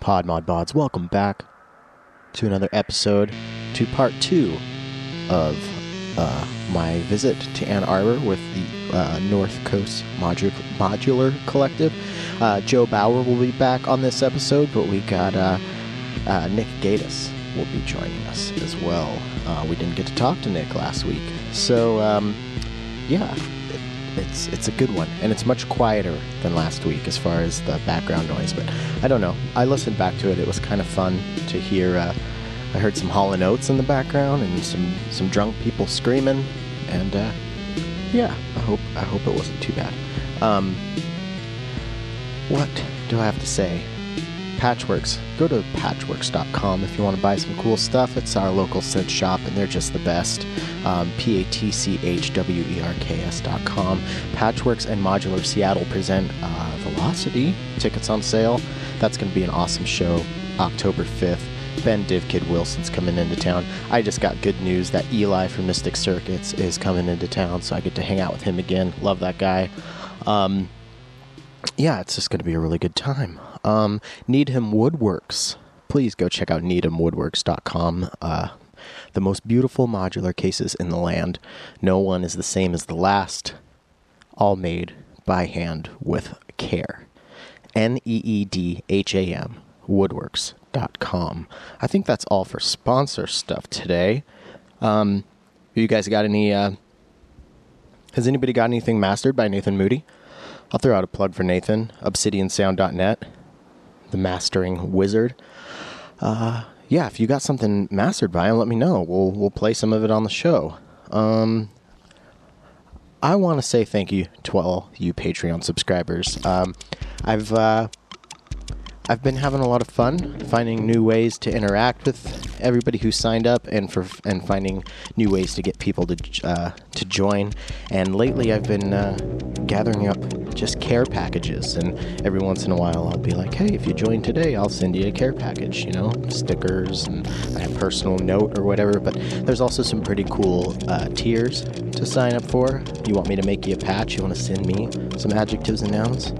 Pod Mod Bods, welcome back to another episode, to part two of uh, my visit to Ann Arbor with the uh, North Coast Modu- Modular Collective. Uh, Joe Bauer will be back on this episode, but we got uh, uh, Nick Gatiss will be joining us as well. Uh, we didn't get to talk to Nick last week, so um, yeah, it's it's a good one, and it's much quieter than last week as far as the background noise. But I don't know. I listened back to it. It was kind of fun to hear. Uh, I heard some Hall and Oates in the background and some some drunk people screaming, and uh, yeah, I hope I hope it wasn't too bad. Um, what do I have to say? Patchwerks. Go to patchwerks.com if you want to buy some cool stuff. It's our local synth shop, and they're just the best. Um, P A T C H W E R K S.com. Patchwerks and Modular Seattle present uh, Velocity. Tickets on sale. That's going to be an awesome show, October 5th. Ben Divkid Wilson's coming into town. I just got good news that Eli from Mystic Circuits is coming into town, so I get to hang out with him again. Love that guy. Um, yeah, it's just going to be a really good time. Um, Needham Woodworks. Please go check out needhamwoodworks.com. Uh, the most beautiful modular cases in the land. No one is the same as the last. All made by hand with care. N E E D H A M woodworks.com. I think that's all for sponsor stuff today. Um, you guys got any? Uh, has anybody got anything mastered by Nathan Moody? I'll throw out a plug for Nathan, obsidiansound.net, the mastering wizard. Uh, yeah, if you got something mastered by him, let me know. We'll we'll play some of it on the show. Um, I want to say thank you to all you Patreon subscribers. Um, I've uh, I've been having a lot of fun finding new ways to interact with everybody who signed up, and for and finding new ways to get people to uh, to join. And lately, I've been uh, gathering up just care packages, and every once in a while, I'll be like, "Hey, if you join today, I'll send you a care package." You know, stickers and a personal note or whatever. But there's also some pretty cool uh, tiers to sign up for. You want me to make you a patch? You want to send me some adjectives and nouns?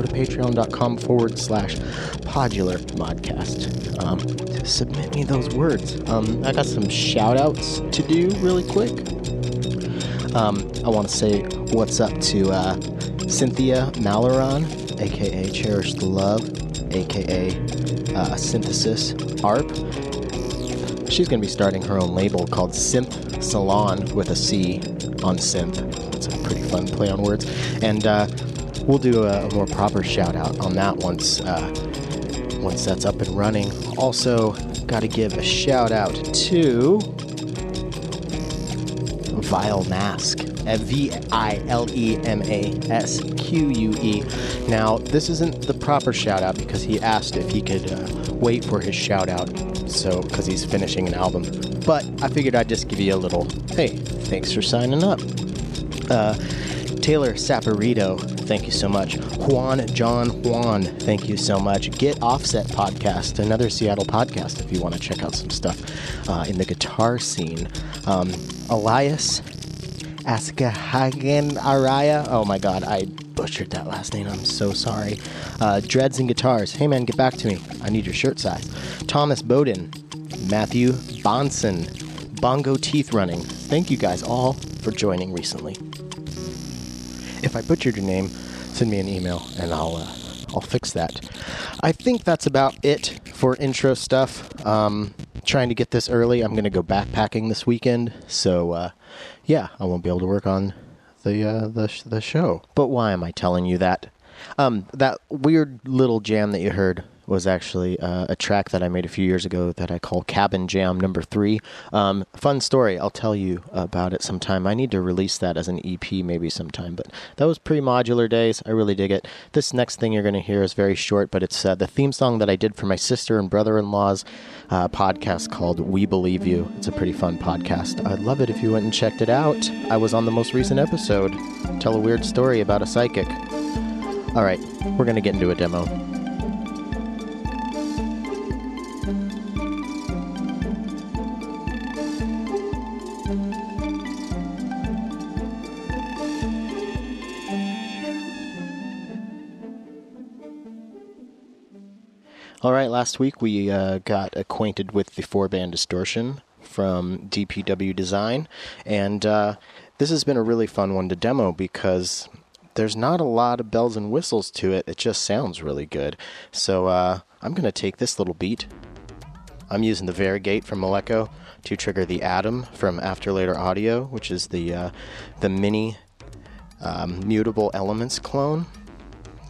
Go to patreon.com forward slash podular modcast um, to submit me those words. Um, I got some shout outs to do really quick. Um, I want to say what's up to uh, Cynthia Maleron, aka Cherish the Love, aka uh, Synthesis ARP. She's going to be starting her own label called Synth Salon with a C on synth. It's a pretty fun play on words. And uh, we'll do a, more proper shout out on that once uh, once that's up and running. Also, got to give a shout out to Vile Masque. V I L E M A S Q U E. Now, this isn't the proper shout out because he asked if he could uh, wait for his shout out, so because he's finishing an album. But I figured I'd just give you a little hey, thanks for signing up. Uh, Taylor Saporito, thank you so much. Juan John Juan, thank you so much. Get Offset Podcast, another Seattle podcast if you want to check out some stuff uh, in the guitar scene. Um, Elias Askahagen Araya, oh my god, I butchered that last name, I'm so sorry. Uh, Dreads and Guitars, hey man, get back to me, I need your shirt size. Thomas Bowden, Matthew Bonson, Bongo Teeth Running, thank you guys all for joining recently. If I butchered your name, send me an email and I'll uh, I'll fix that. I think that's about it for intro stuff. Um, trying to get this early. I'm going to go backpacking this weekend, so uh, yeah, I won't be able to work on the uh, the sh- the show. But why am I telling you that? Um, that weird little jam that you heard was actually uh, a track that I made a few years ago that I call Cabin Jam Number Three. Um, fun story. I'll tell you about it sometime. I need to release that as an EP maybe sometime. But that was pre modular days. I really dig it. This next thing you're going to hear is very short, but it's uh, the theme song that I did for my sister and brother in law's uh, podcast called We Believe You. It's a pretty fun podcast. I'd love it if you went and checked it out. I was on the most recent episode. Tell a weird story about a psychic. All right, we're going to get into a demo. All right, last week we uh, got acquainted with the four band distortion from DPW Design, and uh, this has been a really fun one to demo because there's not a lot of bells and whistles to it. It just sounds really good. So uh, I'm going to take this little beat. I'm using the Varigate from Malekko to trigger the Atom from After Later Audio, which is the uh, the mini um, mutable elements clone.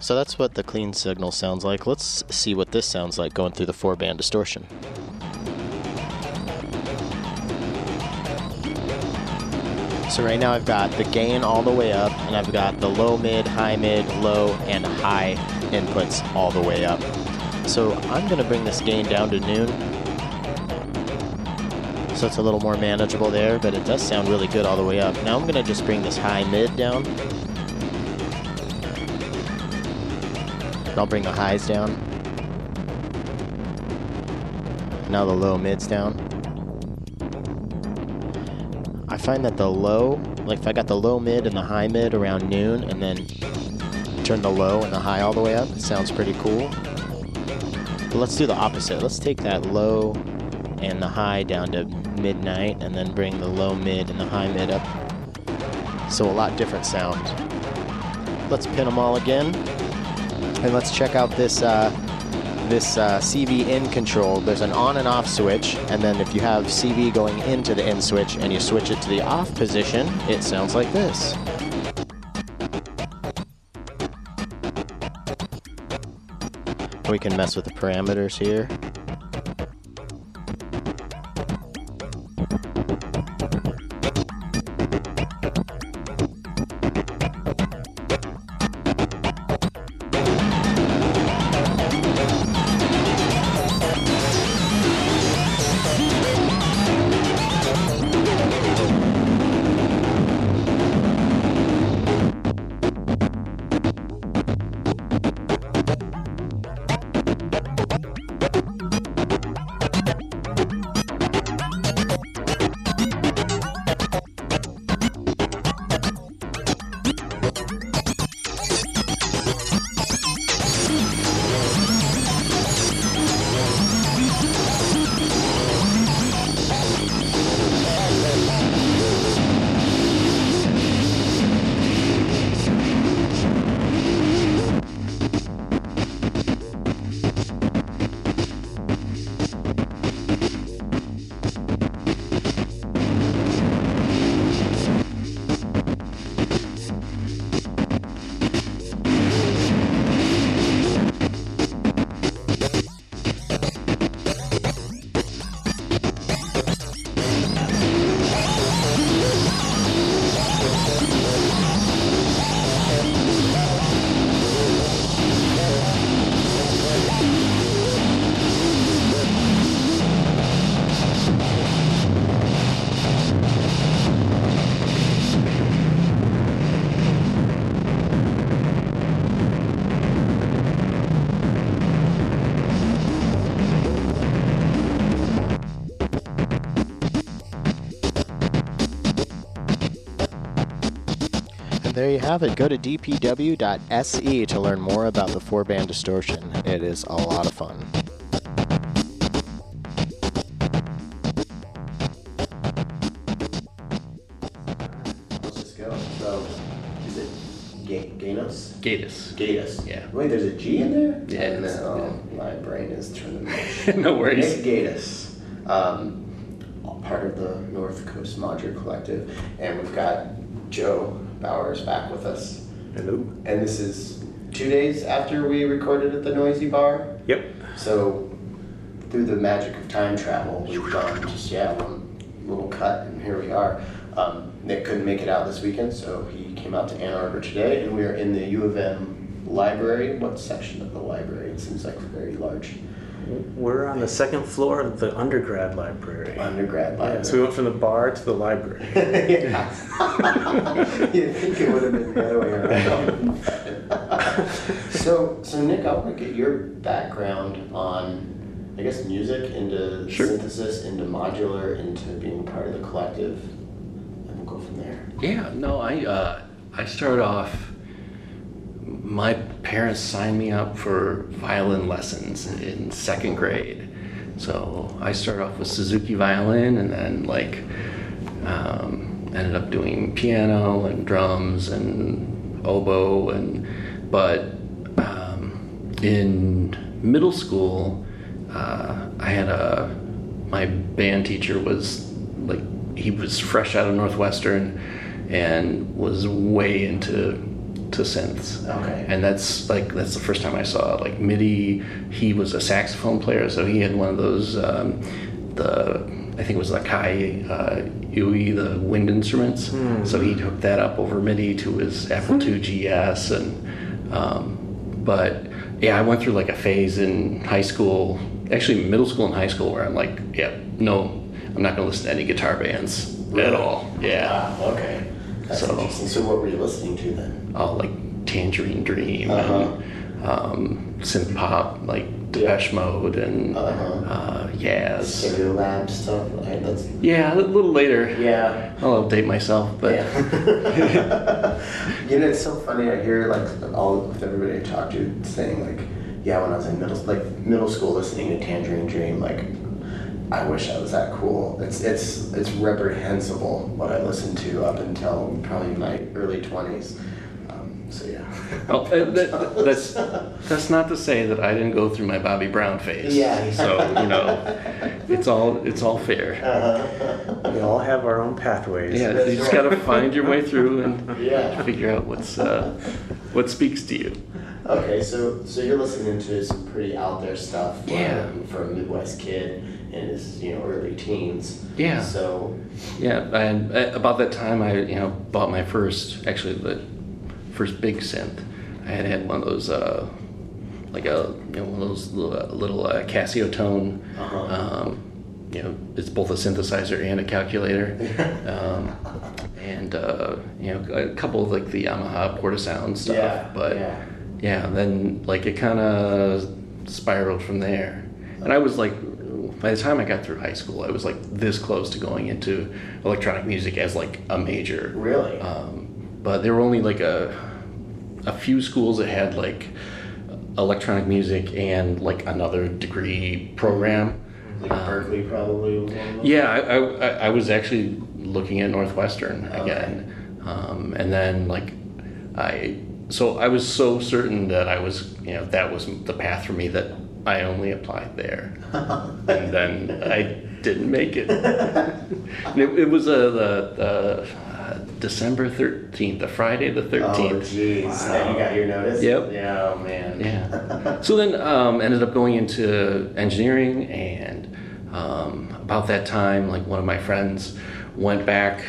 So that's what the clean signal sounds like. Let's see what this sounds like going through the four band distortion. So right now I've got the gain all the way up, and I've got the low mid, high mid, low, and high inputs all the way up. So I'm going to bring this gain down to noon. So it's a little more manageable there, but it does sound really good all the way up. Now I'm going to just bring this high mid down. I'll bring the highs down. Now the low mids down. I find that the low, like if I got the low mid and the high mid around noon and then turn the low and the high all the way up, it sounds pretty cool. But let's do the opposite. Let's take that low and the high down to midnight and then bring the low mid and the high mid up. So a lot different sound. Let's pin them all again. And let's check out this uh, this uh, CV in control, there's an on and off switch, and then if you have CV going into the in switch and you switch it to the off position, it sounds like this. We can mess with the parameters here. There you have it. Go to dpw.se to learn more about the four band distortion. It is a lot of fun. Let's just go. So, is it Gatos? Gatus. Gatus. Yeah. Wait, there's a G in there? Yeah, it is. Oh, my brain is turning no worries. Nick Gatus, um, part of the North Coast Modular Collective, and we've got Joe Bowers back with us. Hello. And this is two days after we recorded at the Noisy Bar. Yep. So, through the magic of time travel, we've done just, yeah, one little cut, and here we are. Um, Nick couldn't make it out this weekend, so he came out to Ann Arbor today, and we are in the U of M library. What section of the library? It seems like very large. We're on the second floor of the undergrad library. Undergrad library. Yeah, so we went from the bar to the library. yeah. you think it would have been the other way around. so, so Nick, I want to get your background on, I guess, music into Sure. synthesis, into modular, into being part of the collective, and we'll go from there. Yeah, no, I uh, I started off my parents signed me up for violin lessons in second grade. So I started off with Suzuki violin and then like um, ended up doing piano and drums and oboe and but um, in middle school uh, I had a my band teacher was like he was fresh out of Northwestern and was way into to synths. Okay. And that's like that's the first time I saw it. like MIDI. He was a saxophone player, so he had one of those um, the I think it was the Kai uh, UE, the wind instruments. So he hooked that up over MIDI to his Apple II GS, and um, but yeah, I went through like a phase in high school, actually middle school and high school, where I'm like, yeah, no, I'm not gonna listen to any guitar bands at all. Yeah, Wow, okay. That's So- interesting. So what were you listening to then? Oh, like Tangerine Dream Uh-huh. and um, synth pop, like Depeche Mode and Uh-huh. uh, Yaz. Stereolab stuff. Right? That's Yeah, a little later. yeah. I'll update myself, but yeah. you know, it's so funny. I hear like all with everybody I talk to saying like, yeah, when I was in middle like middle school, listening to Tangerine Dream, like, I wish I was that cool. It's it's it's reprehensible what I listened to up until probably my early twenties. Um, so yeah. Uh, that, that's that's not to say that I didn't go through my Bobby Brown phase. Yeah. So you know, it's all it's all fair. We all have our own pathways. Yeah, you just gotta find your way through and Yeah. figure out what's uh, what speaks to you. Okay, so so you're listening to some pretty out there stuff for, Yeah. for a Midwest kid in his you know early teens. Yeah. So Yeah, and uh, about that time, I you know bought my first, actually the first big synth. I had had one of those, uh, like a you know one of those little, uh, little uh, Casiotone. Uh-huh. Um, you know, it's both a synthesizer and a calculator. um, and uh, you know, a couple of like the Yamaha Portasound stuff. Yeah, but yeah. Yeah, then like it kind of spiraled from there. And I was like, by the time I got through high school, I was like this close to going into electronic music as like a major. Really? Um, but there were only like a a few schools that had like electronic music and like another degree program. like Berklee probably was one of them. Yeah, I, I, I- I was actually looking at Northwestern Okay. again, um, and then like I, so I was so certain that I was, you know, that was the path for me that I only applied there, and then I didn't make it. And it, it was uh, the, the uh, December thirteenth, the Friday the thirteenth. Oh thirteenth. jeez, that you got your notice. Yep. Yeah, oh man. Yeah. So then um, ended up going into engineering, and um, about that time, like one of my friends went back,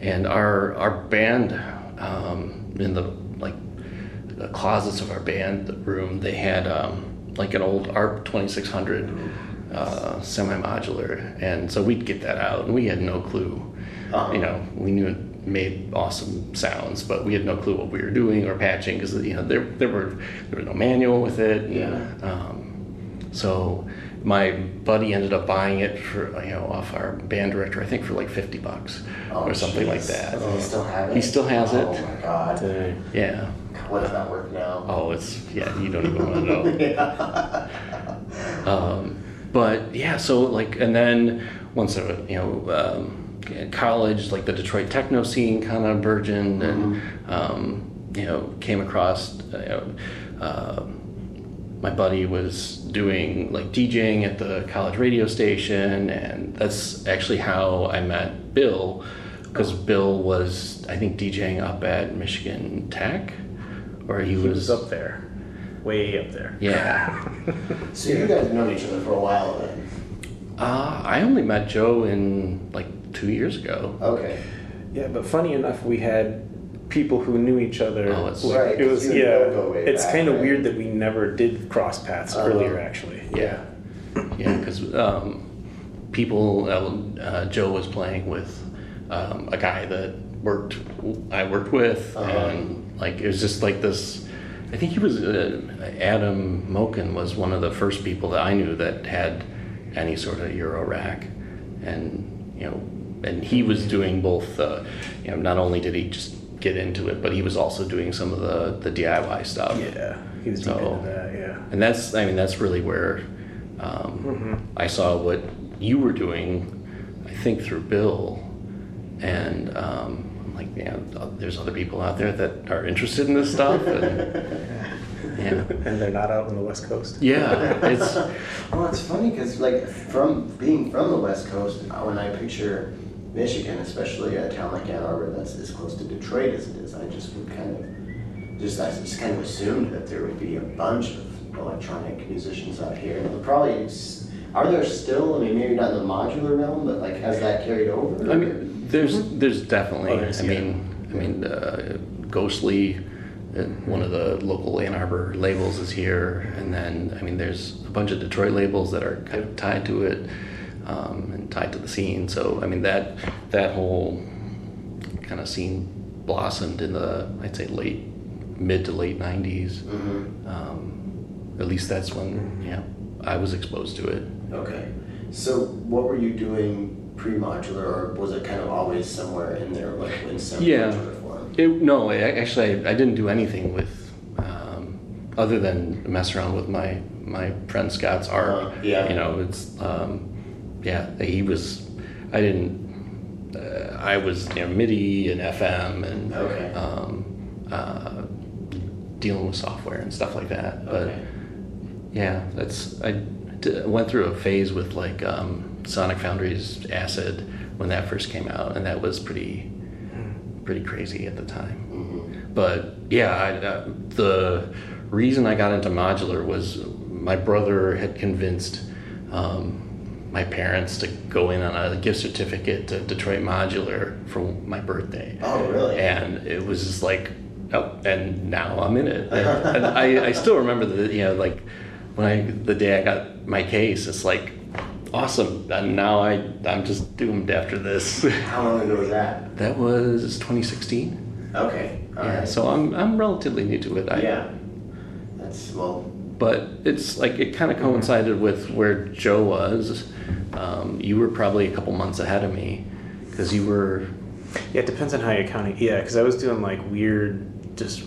and our our band um, in the like the closets of our band room, they had um, like an old ARP twenty six hundred uh, semi modular, and so we'd get that out, and we had no clue. Uh-huh. You know, we knew it made awesome sounds, but we had no clue what we were doing or patching because you know there there were there was no manual with it. and, Yeah. Um, so my buddy ended up buying it for you know off our band director, I think for like fifty bucks Oh, or something like that. Does he still have it? He still has it. Oh my god. Dang. Yeah. What does that work now? Oh, it's yeah. You don't even want to know. Um, but yeah, so like, and then once I, you know, um, college, like the Detroit techno scene kind of burgeoned, and um, you know, came across, you know, uh, my buddy was doing like DJing at the college radio station, and that's actually how I met Bill, because Bill was, I think, DJing up at Michigan Tech, or he, He was, was up there, way up there. Yeah. So you guys have known each other for a while then. Uh, I only met Joe in like two years ago. Okay. Yeah, but funny enough, we had people who knew each other. Oh, it's- Right, It was you yeah. Go way It's kind of right? weird that we never did cross paths Uh-huh. earlier. Actually, Yeah. Yeah, because um, people, uh, uh, Joe was playing with um, a guy that worked, I worked with, Uh-huh. and like it was just like this. I think he was uh, Adam Moken was one of the first people that I knew that had any sort of Eurorack, and you know, and he was doing both. Uh, you know, not only did he just get into it, but he was also doing some of the the DIY stuff. Yeah, he was So- into that. Yeah. And that's, I mean, that's really where um, I saw what you were doing, I think through Bill. And um, like, yeah, there's other people out there that are interested in this stuff. And, yeah. And they're not out on the West Coast. Yeah, it's, Well, it's funny because, like, from being from the West Coast, uh, when I picture Michigan, especially a town like Ann Arbor that's as close to Detroit as it is, I just would kind of just I just kind of assumed that there would be a bunch of electronic musicians out here. And probably are there still? I mean, maybe not in the modular realm, but like has that carried over? I mean, there's, there's definitely, Others, I yeah. mean, I mean, uh, Ghostly, uh, one of the local Ann Arbor labels is here, and then I mean, there's a bunch of Detroit labels that are kind of tied to it um, and tied to the scene. So I mean, that that whole kind of scene blossomed in the I'd say late mid to late '90s. Mhm. Um, at least that's when yeah I was exposed to it. Okay. So what were you doing pre-modular, or was it kind of always somewhere in there, like in some Yeah. form? It, no, I, actually, I, I didn't do anything with, um, other than mess around with my my friend Scott's art. Uh, yeah. You know, it's, um, yeah, he was. I didn't. Uh, I was you know MIDI and FM and Okay. um, uh, dealing with software and stuff like that. But Okay. yeah, that's I d- went through a phase with like um, Sonic Foundry's Acid when that first came out, and that was pretty pretty crazy at the time. Mhm. But yeah, I, uh, the reason I got into modular was my brother had convinced um, my parents to go in on a gift certificate to Detroit Modular for my birthday. Oh, really? And it was just like, oh, and now I'm in it. And, and I, I still remember the, you know, like when I, the day I got my case, it's like, awesome. And now I, I'm just doomed after this. How long ago was that? that was 2016. Okay. All Yeah, right. so I'm I'm relatively new to it. I, yeah. That's well. But it's like it kind of coincided with where Joe was. Um, you were probably a couple months ahead of me because you were. Yeah, it depends on how you're counting. Yeah, because I was doing like weird, just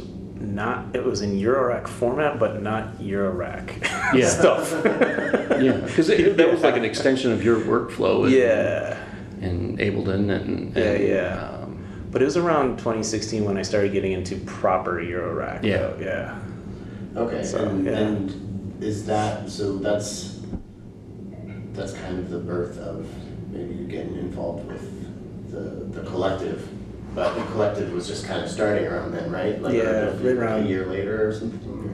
not. It was in Eurorack format, but not Eurorack Yeah. stuff. Yeah, because that was like an extension of your workflow. In, yeah, In Ableton and. Yeah, and, yeah. Um, but it was around 2016 when I started getting into proper Eurorack. Yeah. though, yeah. Okay. So, and, yeah. and is that so? That's that's kind of the birth of maybe you getting involved with the the collective. But the collective was just kind of starting around then, right? Like Yeah, a, right around- a year later or something.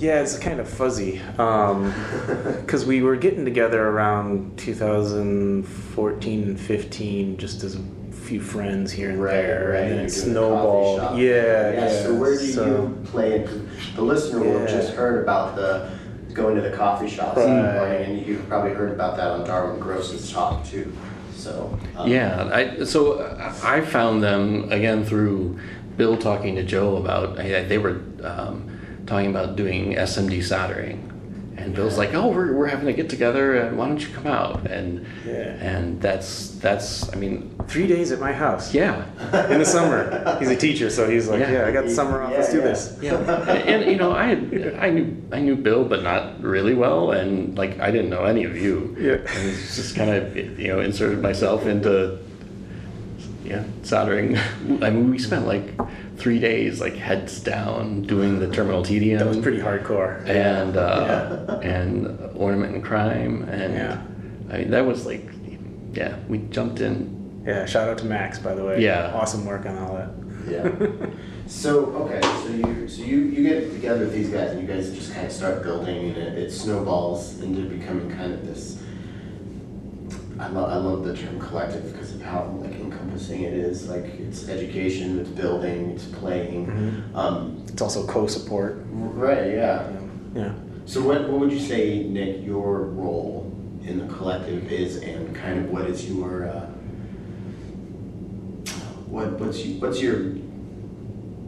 Yeah, it's kind of fuzzy. Um, because we were getting together around 2014 and 15, just as a few friends here and Right, there, right. and then You're it doing the snowballed. coffee. Yeah, yeah. So where do so- you play? Into, the listener will have just heard about the going to the coffee shops in the Right. morning, and you've probably heard about that on Darwin Gross's talk too. So um, Yeah, I, so I found them again through Bill talking to Joe about they were um, talking about doing SMD soldering, and Bill's like, "Oh, we're, we're having a get together, and why don't you come out?" And Yeah. and that's that's I mean, Three days at my house. yeah, In the summer. He's a teacher, so he's like, Yeah. yeah, I got the summer off. Yeah, Let's do yeah. this. yeah, and, and, you know I had, I knew I knew Bill, but not really well, and like I didn't know any of you. Yeah. and it's just kind of you know inserted myself into yeah soldering. I mean, we spent like three days like heads down doing the terminal tedium. That was pretty hardcore. and uh, and ornament and crime, and Yeah. I mean that was like yeah we jumped in. Yeah, shout out to Max, by the way. Yeah. Awesome work on all that. Yeah. So okay, so you so you you get together with these guys and you guys just kind of start building and it, it snowballs into becoming kind of this. I love I love the term collective because of how like encompassing it is. Like it's education, it's building, it's playing. Mhm. Um, It's also co-support. right. Yeah. Yeah. So what what would you say, Nick? Your role in the collective is, and kind of what is your uh, what what's you, what's your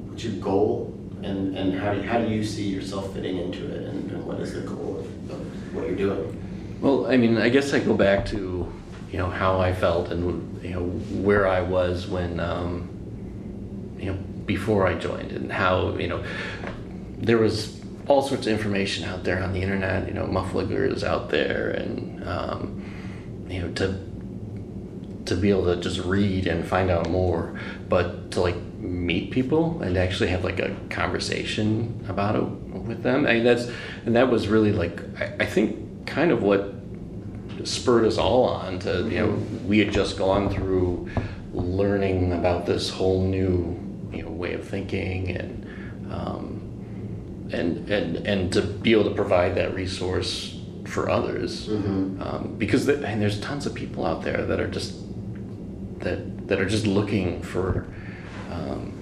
what's your goal, and and how do you, how do you see yourself fitting into it, and, and what is the goal of, of what you're doing? Well, I mean, I guess I go back to you know how I felt and you know where I was when um, you know before I joined and how you know there was all sorts of information out there on the internet. You know, Muffwiggler is out there, and um, you know to to be able to just read and find out more, but to like meet people and actually have like a conversation about it with them. I mean, that's and that was really like I, I think kind of what spurred us all on to you know we had just gone through learning about this whole new you know way of thinking and um, and and and to be able to provide that resource for others. Um, because the, and there's tons of people out there that are just that that are just looking for um,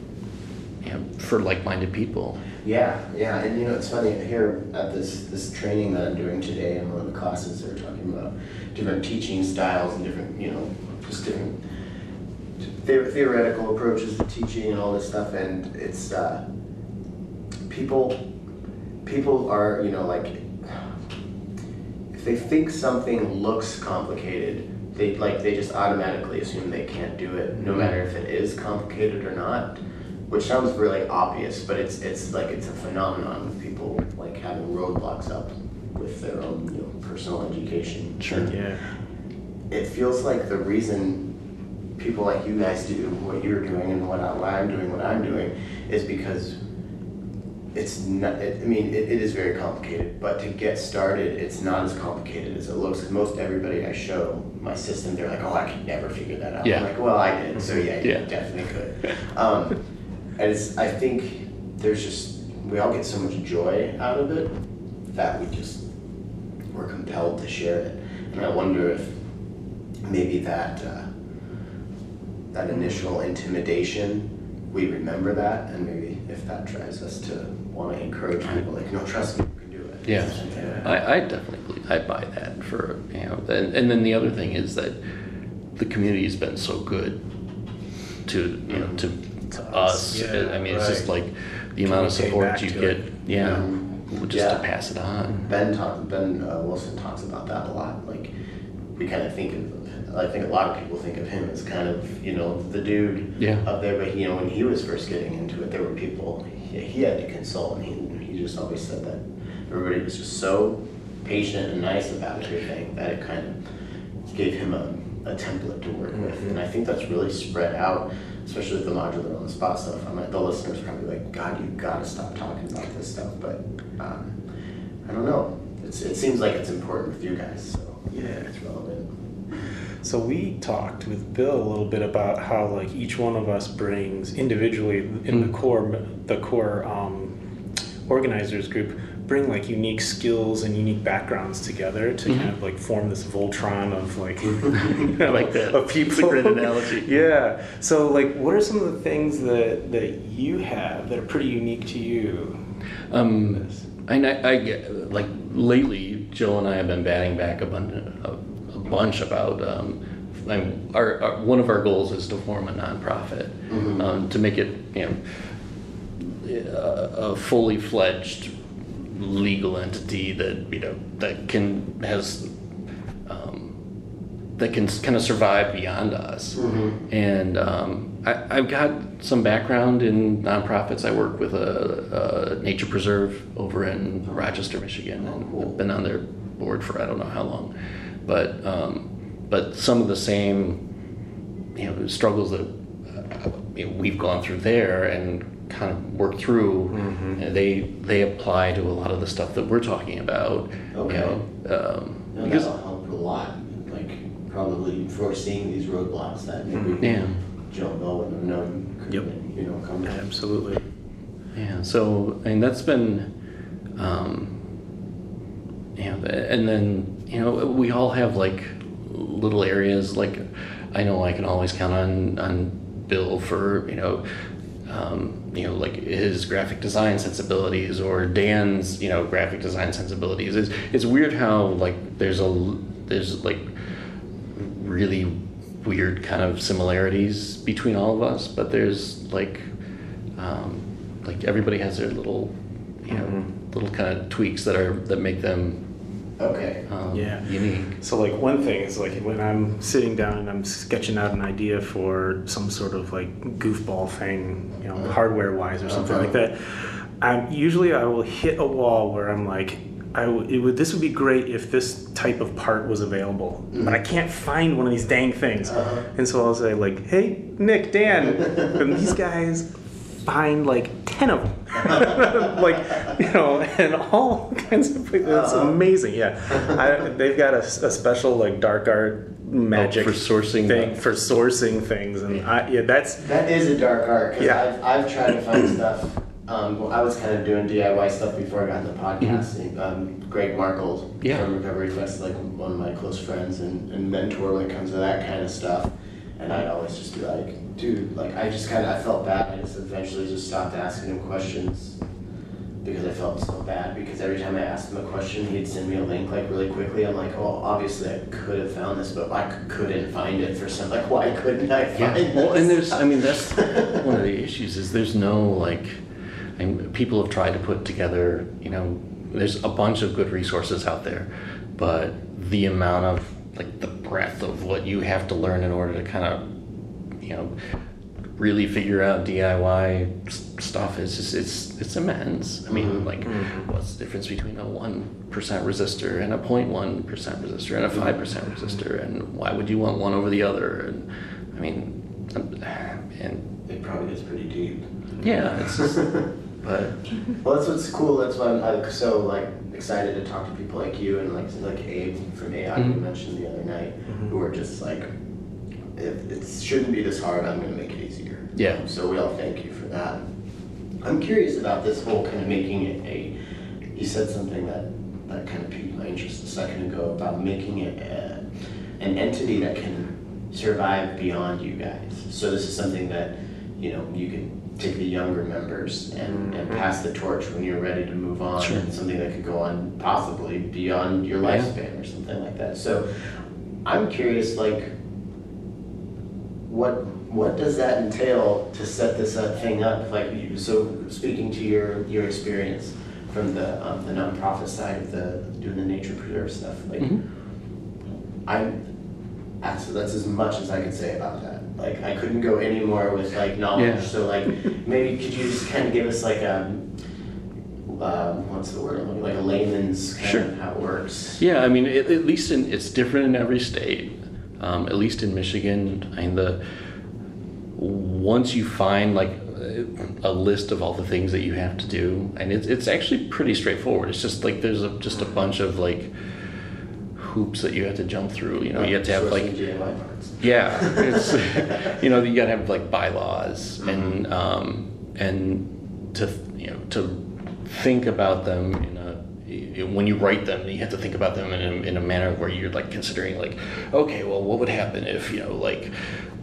you know, for like-minded people. Yeah, yeah, and you know it's funny here at this this training that I'm doing today in one of the classes they're talking about different teaching styles and different you know just different the- theoretical approaches to teaching and all this stuff and it's uh, people people are you know like if they think something looks complicated they like they just automatically assume they can't do it no matter if it is complicated or not which sounds really obvious but it's it's like it's a phenomenon with people like having roadblocks up with their own you know personal education Sure. Yeah. it feels like the reason people like you guys do what you're doing and what, I, why I'm doing what I'm doing is because it's not, it, I mean, it, it is very complicated, but to get started, it's not as complicated as it looks. 'Cause most everybody I show my system, they're like, oh, I could never figure that out. Yeah. I'm like, well, I did, so yeah, you Yeah. definitely could. Um, and it's, I think there's just, we all get so much joy out of it that we just, we're compelled to share it. And I wonder if maybe that uh, that initial intimidation, we remember that, and maybe if that drives us to want to encourage people, like, no, trust me, you can do it. Yeah, Yeah. I, I definitely believe, I buy that for you know, and, and then the other thing is that the community has been so good to you know to, to us. Yeah, I mean, it's just like the amount of Can we pay support you get. it? Yeah, just Yeah. to pass it on. Ben talk, Ben uh, Wilson talks about that a lot. Like, we kind of think of, I think a lot of people think of him as kind of, you know, the dude Yeah. up there. But you know, when he was first getting into it, there were people he, he had to consult, and he, he just always said that everybody was just so patient and nice about everything that it kind of gave him a, a template to work with. And I think that's really spread out, especially with the modular on the spot stuff. I'm like, the listeners are probably like, God, you gotta stop talking about this stuff. But um, I don't know. It's, it seems like it's important with you guys, so Yeah. it's relevant. So we talked with Bill a little bit about how like each one of us brings individually in the Mm. core the core um, organizers group bring like unique skills and unique backgrounds together to Mhm. kind of like form this Voltron of like you I like that. of people. It's a great analogy. yeah. So like, what are some of the things that that you have that are pretty unique to you? Um, and I, I get like lately, Jill and I have been batting back a bunch, a, a bunch about. Um, I'm, our, our one of our goals is to form a nonprofit Mhm. um, to make it you know a, a fully fledged legal entity that you know that can has um, that can kind of survive beyond us. Mhm. And um, I, I've got some background in nonprofits. I work with a, a nature preserve over in Rochester, Michigan, and cool. I've been on their board for I don't know how long. But um, but some of the same you know struggles that uh, we've gone through there and kind of work through, Mhm. uh, they they apply to a lot of the stuff that we're talking about. Okay. You know, um, No, because that'll help a lot. Like, probably foreseeing these roadblocks that maybe Yeah. Joe and Bill wouldn't have known could, Yep. you know, come Absolutely. Yeah, so I mean that's been, um, you know, and then you know we all have like little areas. Like I know I can always count on on Bill for you know, um, you know like his graphic design sensibilities or Dan's you know graphic design sensibilities. It's it's weird how like there's a there's like really weird kind of similarities between all of us, but there's like um, like everybody has their little you know Mhm. little kind of tweaks that are that make them Okay. um, Yeah. unique. So like one thing is like when I'm sitting down and I'm sketching out an idea for some sort of like goofball thing, you know, uh-huh. hardware wise or something like uh-huh. that. I'm usually I will hit a wall where I'm like, I w- it would this would be great if this type of part was available, but I mm-hmm. can't find one of these dang things. Uh-huh. And so I'll say like, Hey, Nick, Dan, and these guys find like ten of them, like you know, and all kinds of. Things. It's amazing. Yeah, I, they've got a, a special like dark art magic Oh, for sourcing thing the- for sourcing things, and I, yeah, that's That is a dark art because Yeah. I've, I've tried to find stuff. Um, well, I was kind of doing DIY stuff before I got in the podcasting. Um, Greg Markle Yeah. from Recovery Quest, like one of my close friends and, and mentor when it comes to that kind of stuff. And I'd always just be like, dude, like I just kind of I felt bad. I just eventually just stopped asking him questions because I felt so bad. Because every time I asked him a question, he'd send me a link like really quickly. I'm like, oh, obviously I could have found this, but I couldn't find it for some. Like, why couldn't I find Yeah. this? Well, and there's, I mean, that's one of the issues is there's no like, I mean, people have tried to put together, you know, there's a bunch of good resources out there, but the amount of like the breadth of what you have to learn in order to kind of, you know, really figure out DIY stuff is just it's it's immense. I mean, mm-hmm. like, mm-hmm. what's the difference between a one percent resistor and a 0.1 percent resistor and a five percent mm-hmm. resistor, and why would you want one over the other? And I mean, um, and It probably gets pretty deep. yeah, it's just, but Well, that's what's cool. That's why I'm like, so like excited to talk to people like you and like like Abe from AI you Mhm. mentioned the other night, who are just like, if it shouldn't be this hard, I'm gonna make it easier. Yeah. So we all thank you for that. I'm curious about this whole kind of making it a. You said something that that kind of piqued my interest a second ago about making it a, an entity that can survive beyond you guys. So this is something that you know you can take the younger members and, and pass the torch when you're ready to move on, Sure. and something that could go on possibly beyond your Yeah. lifespan or something like that. So I'm curious, like what what does that entail to set this uh, thing up? Like, you, so speaking to your your experience from the um, the nonprofit side of the doing the nature preserve stuff, like Mhm. I'm that's that's as much as I can say about that. Like, I couldn't go any more with like knowledge. Yeah. So like, maybe could you just kind of give us like a um, what's the word? Like a layman's kind Sure. of how it works. Yeah, I mean, at, at least in it's different in every state. Um, at least in Michigan, I mean, the once you find like a list of all the things that you have to do, and it's it's actually pretty straightforward. It's just like there's a, just a bunch of like hoops that you have to jump through. You know, you have to have like Sourcing GMI parts. yeah, it's you know you gotta have like bylaws and um, and to you know to think about them in a when you write them you have to think about them in a, in a manner where you're like considering like okay well what would happen if you know like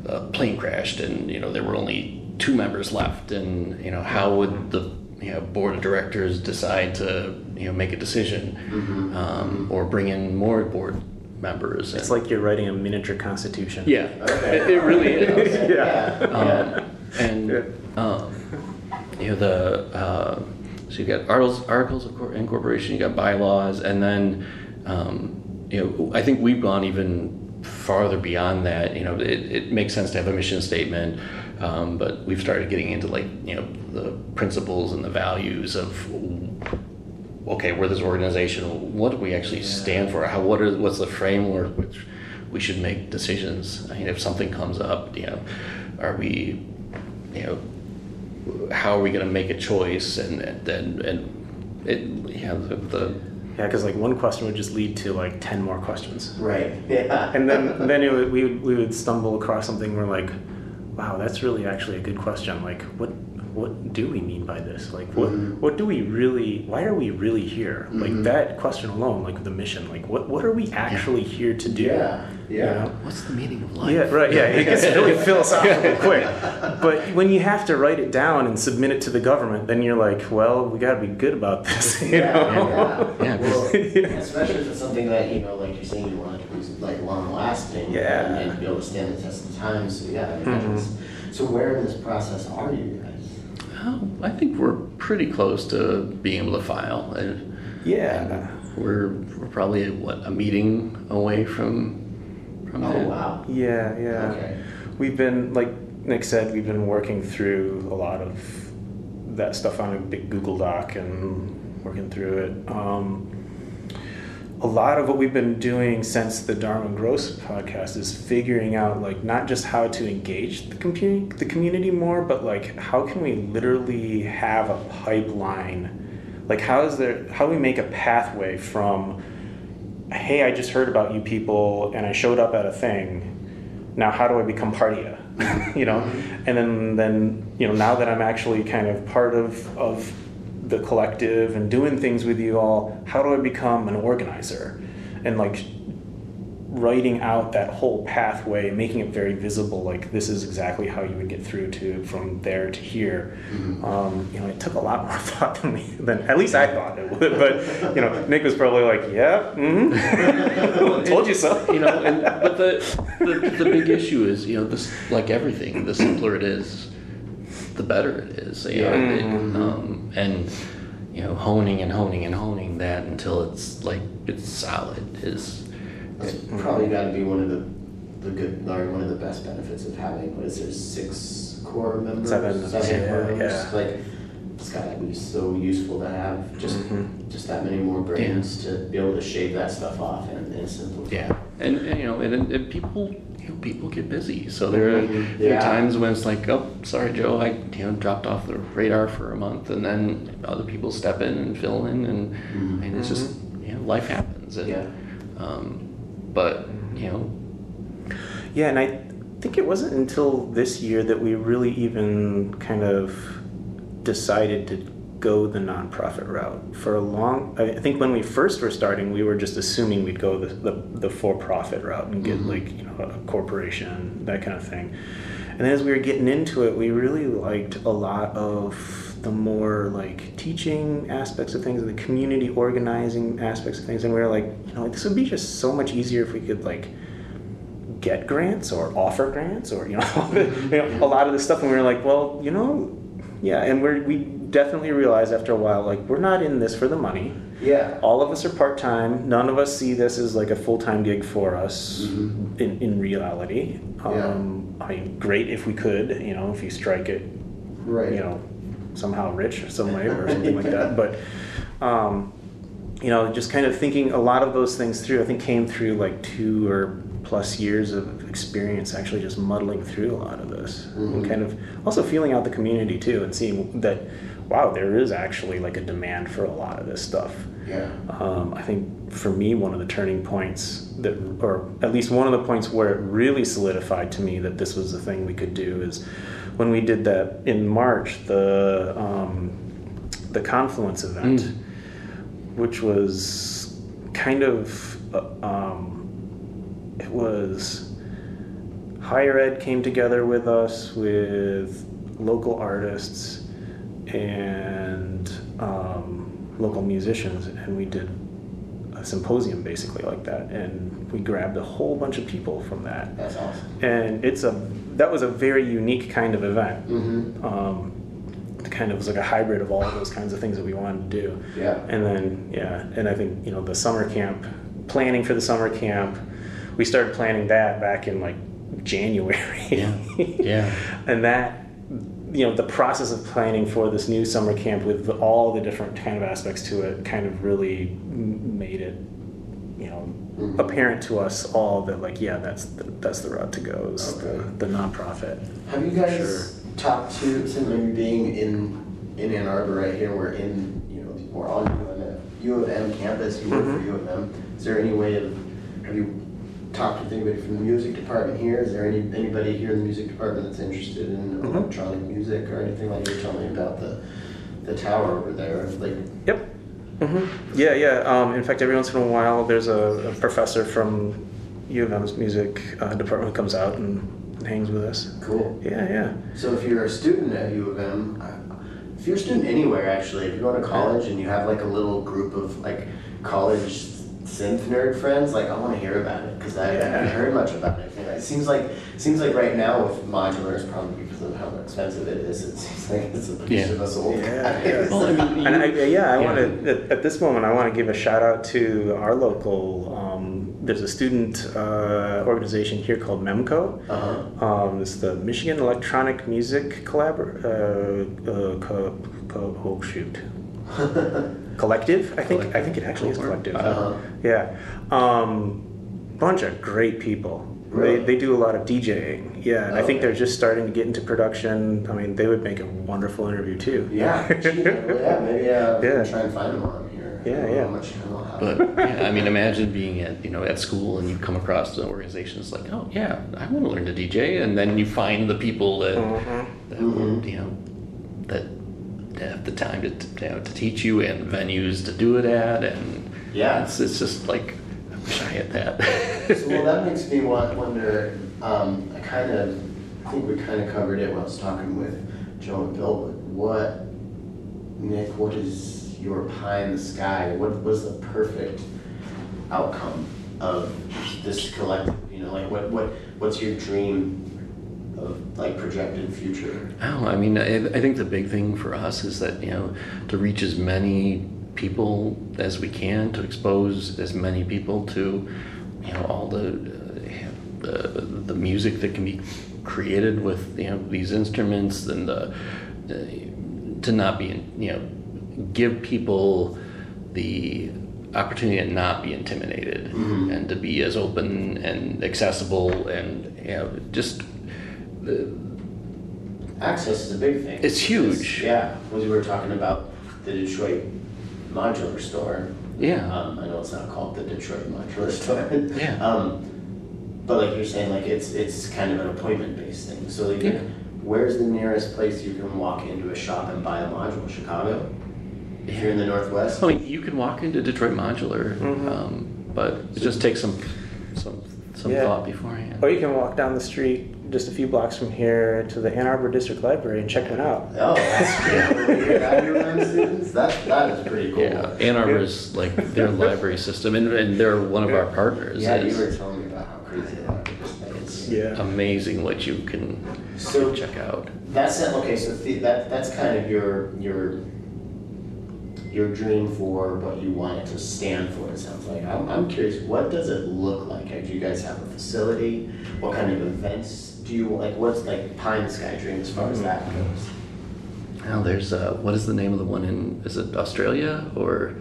a plane crashed and you know there were only two members left and you know how would the you know board of directors decide to you know make a decision um, or bring in more board members it's and- like you're writing a miniature constitution. yeah, Okay. it, it really is. Okay, Yeah. yeah. Um, and um, you know the uh, so you got articles, articles of incorporation, you got bylaws, and then um, you know I think we've gone even farther beyond that. You know, it, it makes sense to have a mission statement, um, but we've started getting into like you know the principles and the values of okay, we're this organization. What do we actually stand for? How what are what's the framework which we should make decisions? I mean, if something comes up, you know, are we, you know, how are we going to make a choice? And then and it, you know, the, the Yeah, because like one question would just lead to like ten more questions, Right. Yeah. and then then it would, we would we would stumble across something where like, wow, that's really actually a good question. Like, what what do we mean by this? Like, what Mhm. what do we really? Why are we really here? Like Mhm. that question alone, like the mission, like what what are we actually here to do? Yeah, You yeah. know? what's the meaning of life? Yeah, right. Yeah, it gets really philosophical quick. But when you have to write it down and submit it to the government, then you're like, well, we got to be good about this. You Yeah, know? yeah. Yeah, Well, 'cause- especially if it's something that you know, like you're saying, you want to be like long lasting, Yeah. and, and be able to stand the test of time. So yeah, I Mhm. So where in this process are you guys? Oh, I think we're pretty close to being able to file. And, Yeah. we're, we're probably what a meeting away from from Oh that. wow. Yeah, yeah. Okay. We've been, like Nick said, we've been working through a lot of that stuff on a big Google Doc and working through it. Um, a lot of what we've been doing since the Dharma Gross podcast is figuring out like not just how to engage the community the community more, but like how can we literally have a pipeline? Like how is there how do we make a pathway from hey, I just heard about you people and I showed up at a thing. Now how do I become part of you? you know? Mm-hmm. And then then, you know, now that I'm actually kind of part of of the collective and doing things with you all, how do I become an organizer? And like writing out that whole pathway, making it very visible, like this is exactly how you would get through to from there to here. Um, you know, it took a lot more thought than me than at least I thought it would. But you know, Nick was probably like, "Yeah, mm-hmm. told you so." you know, and but the, the the big issue is, you know, this like everything, the simpler it is, the better it is. You know, Yeah. it- um, and you know, honing and honing and honing that until it's like it's solid is. That's probably got to be one of the the good or one of the best benefits of having what is there six core members, Seven, seven yeah, core members. yeah. Like it's got to be so useful to have just Mhm. just that many more brains to be able to shave that stuff off and, and simplify. Yeah, and, and you know, and, and people, you know, people get busy. So there are, Mhm. there are times when it's like, oh, sorry, Joe, I you know dropped off the radar for a month, and then other people step in and fill in, and Mhm. and it's just you know life happens. And, Yeah. Um, but you know, Yeah, and I think it wasn't until this year that we really even kind of decided to go the nonprofit route. For a long, I think when we first were starting, we were just assuming we'd go the, the, the for-profit route and get Mhm. like you know a corporation, that kind of thing. And as we were getting into it, we really liked a lot of the more like teaching aspects of things and the community organizing aspects of things. And we were like, you know, this would be just so much easier if we could like get grants or offer grants or you know, you know a lot of this stuff and we were like well you know yeah and we we definitely realized after a while like we're not in this for the money Yeah. all of us are part-time none of us see this as like a full-time gig for us Mhm. in, in reality Yeah. um, i mean great if we could you know if you strike it Right. you know somehow rich or some way or something like that but um, you know just kind of thinking a lot of those things through i think came through like two or plus years of experience actually just muddling through a lot of this and Mhm. kind of also feeling out the community too and seeing that wow there is actually like a demand for a lot of this stuff Yeah. um, I think for me, one of the turning points that, or at least one of the points where it really solidified to me that this was the thing we could do is when we did that in March, the um, the Confluence event, Mm. which was kind of, uh, um, it was higher ed came together with us with local artists and um, local musicians, and we did a symposium basically like that, and we grabbed a whole bunch of people from that, That's awesome. and it's a that was a very unique kind of event. Mm-hmm. Um, it kind of was like a hybrid of all of those kinds of things that we wanted to do. Yeah. And then, yeah, and I think, you know, the summer camp, planning for the summer camp, we started planning that back in like January. Yeah. Yeah. and that, you know, the process of planning for this new summer camp with all the different kind of aspects to it kind of really made it, you know, apparent to us all that like, yeah, that's the, that's the route to go is Okay. the, the nonprofit. Have you guys Sure. talked to, since maybe being in in Ann Arbor right here, we're in, you know, we're all on the U of M, U of M campus, you work Mhm. for U of M. Is there any way of, have you talked with anybody from the music department here? Is there any anybody here in the music department that's interested in Mhm. electronic music or anything like you were telling me about the the tower over there? Like, Yep. hmm Yeah, yeah. Um, in fact, every once in a while, there's a, a professor from U of M's music uh, department who comes out and hangs with us. cool. Yeah, yeah. So if you're a student at U of M, uh, if you're a student anywhere actually, if you go to college and you have like a little group of like college synth nerd friends, like I want to hear about it because I, I haven't heard much about it. And It seems like seems like right now with modulars, probably because of how expensive it is, it seems like it's a piece Yeah. of us old Yeah, guys. yeah. Well, I mean, And I, yeah, I Yeah. want to at, at this moment. I want to give a shout out to our local. Um, there's a student uh, organization here called MEMCO. Uh-huh. Um, it's the Michigan Electronic Music Collabor. Uh, uh, co- co- oh shoot, collective. I think. I think it actually is collective. Uh-huh. Yeah. Um, bunch of great people. Really? They, they do a lot of DJing. Yeah, and I think Okay. they're just starting to get into production. I mean, they would make a wonderful interview too. Yeah, gee, well, yeah, maybe uh, we Yeah. can try and find them on here. Yeah, I don't know yeah. How much time I'll have. But yeah, I mean, imagine being at you know at school and you come across an organization that's like, oh yeah, I want to learn to DJ, and then you find the people that Mhm. that Mhm. will, you know that have the time to to, you know, to teach you and venues to do it at, and Yeah. it's it's just like I wish I had that. so, well, that makes me wonder. Um, I kind of I think we kind of covered it when I was talking with Joe and Bill. But what, Nick? What is your pie in the sky? What was the perfect outcome of this collective? You know, like what what what's your dream of like projected future? I. I mean, I, I think the big thing for us is that, you know, to reach as many people as we can, to expose as many people to, you know, all the, uh, the, the music that can be created with, you know, these instruments and the, uh, to not be, you know, give people the opportunity to not be intimidated Mhm. and to be as open and accessible and, you know, just the, Access is a big thing. It's huge. Yeah, as we were talking about the Detroit Modular Store. Yeah. Um, I know it's not called the Detroit Modular Store. Yeah. Um, but like you're saying, like it's it's kind of an appointment based thing. So like, Yeah. where's the nearest place you can walk into a shop and buy a module? Chicago. If you're in the Northwest. I mean, you can walk into Detroit Modular, Mhm. um, but it just takes some some some Yeah. thought beforehand. Or you can walk down the street just a few blocks from here to the Ann Arbor District Library and check one out. Oh, that's great. When that, students, that that is pretty cool. Yeah, Ann Arbor's like their library system, and, and they're one of our partners. Yeah, you were telling me about how crazy they. It's, Yeah. amazing what you can So- check out. That's it. Okay, so the, that that's kind of your your your dream for what you want it to stand for. It sounds like. I'm, I'm curious. What does it look like? Do you guys have a facility? What kind of events do you like? What's like pie in the sky dream as far as that goes? Now there's uh, what is the name of the one in? Is it Australia or?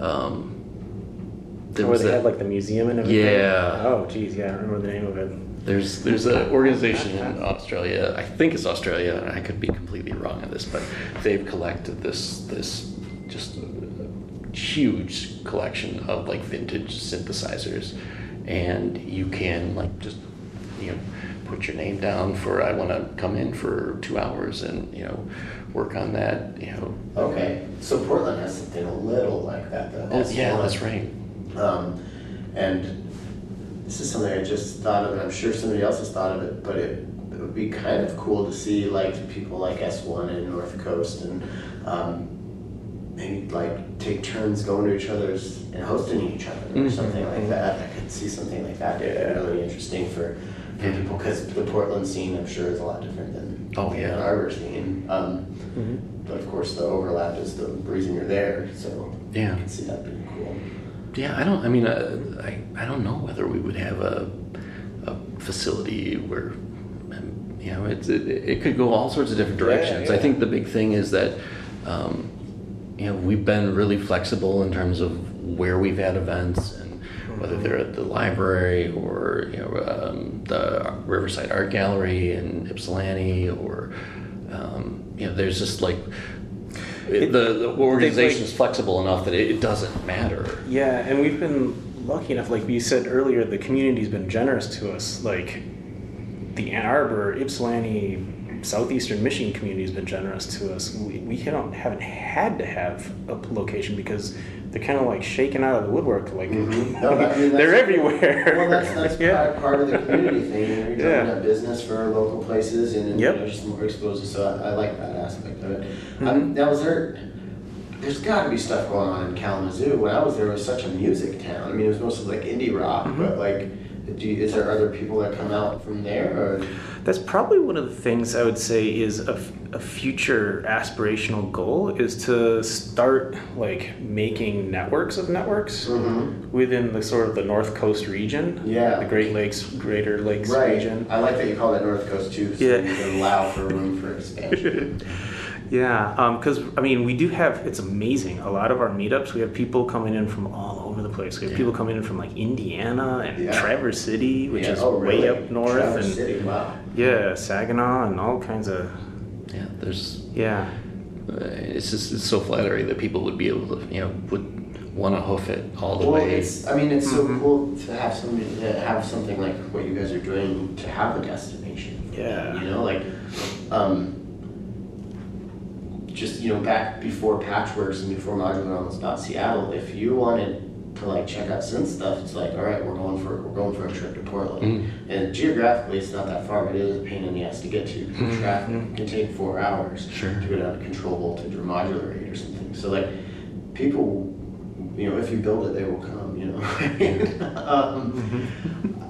Um, there Where was they a- had like the museum and everything. Yeah. Oh, geez, yeah, I don't remember the name of it. There's there's an organization in Australia. I think it's Australia, and I could be completely wrong on this, but they've collected this this just a huge collection of like vintage synthesizers, and you can like just you know put your name down for I want to come in for two hours and you know work on that. You know. Okay, so Portland has something a little like that though. Oh yeah, that's right. Um, and this is something I just thought of, and I'm sure somebody else has thought of it, but it, it would be kind of cool to see like people like S1 and North Coast and um, maybe like take turns going to each other's and hosting each other or Mhm. something like that. I could see something like that being Yeah. really interesting for Yeah. people because the Portland scene, I'm sure, is a lot different than Oh, the yeah. Ann Arbor scene. Um, Mhm. but of course, the overlap is the reason you're there, so Yeah. I can see that being cool. Yeah, I don't. I mean, uh, I I don't know whether we would have a a facility where, um, you know, it's it, it could go all sorts of different Yeah, directions. I think the big thing is that, um, you know, we've been really flexible in terms of where we've had events and whether they're at the library or you know um, the Riverside Art Gallery in Ypsilanti or um, you know, there's just like. It- the, the organization is flexible enough that it, it doesn't matter. Yeah, and we've been lucky enough, like you said earlier, the community's been generous to us. Like the Ann Arbor, Ypsilanti, southeastern Michigan community's been generous to us. We, we don't, haven't had to have a location because they're kind of like shaken out of the woodwork. Like Mhm. No, I mean, they're everywhere. Well, that's, that's yeah. part, of the community thing. You know, you're Yeah. about business for local places and, and Yep. you know, just more exposure. So I, I like that aspect of it. Mhm. Um, now, is there? there's got to be stuff going on in Kalamazoo. When I was there, it was such a music town. I mean, it was mostly like indie rock, Mm-hmm. but like, you, is there other people that come out from there? Or That's probably one of the things I would say is a, a future aspirational goal is to start like making networks of networks mm-hmm. within the sort of the North Coast region. Yeah. The Great Lakes, Greater Lakes right? region. I like that you call that North Coast too, so Yeah. you can allow for room for expansion. Yeah, um, because I mean, we do have. It's amazing. A lot of our meetups, we have people coming in from all over the place. We have people coming in from like Indiana and Yeah. Traverse City, which Yeah, is oh, way really? up north, Traverse and City, wow. yeah, Saginaw and all kinds of Yeah, there's. yeah. Uh, it's just it's so flattering that people would be able to, you know, would want to hoof it all the Well, way. it's, I mean, it's Mm-hmm. so cool to have somebody to have something like what you guys are doing to have a destination. Yeah. You know, like, um, just you know, back before Patchwerks and before Modular Realms about Seattle, if you wanted to like check out synth stuff, it's like, all right, we're going for we're going for a trip to Portland, and geographically it's not that far, but it is a pain in the ass to get to. because Traffic can take four hours Sure. to go down to control voltage or modular rate or something. So like, people, you know, if you build it, they will come. You know. um,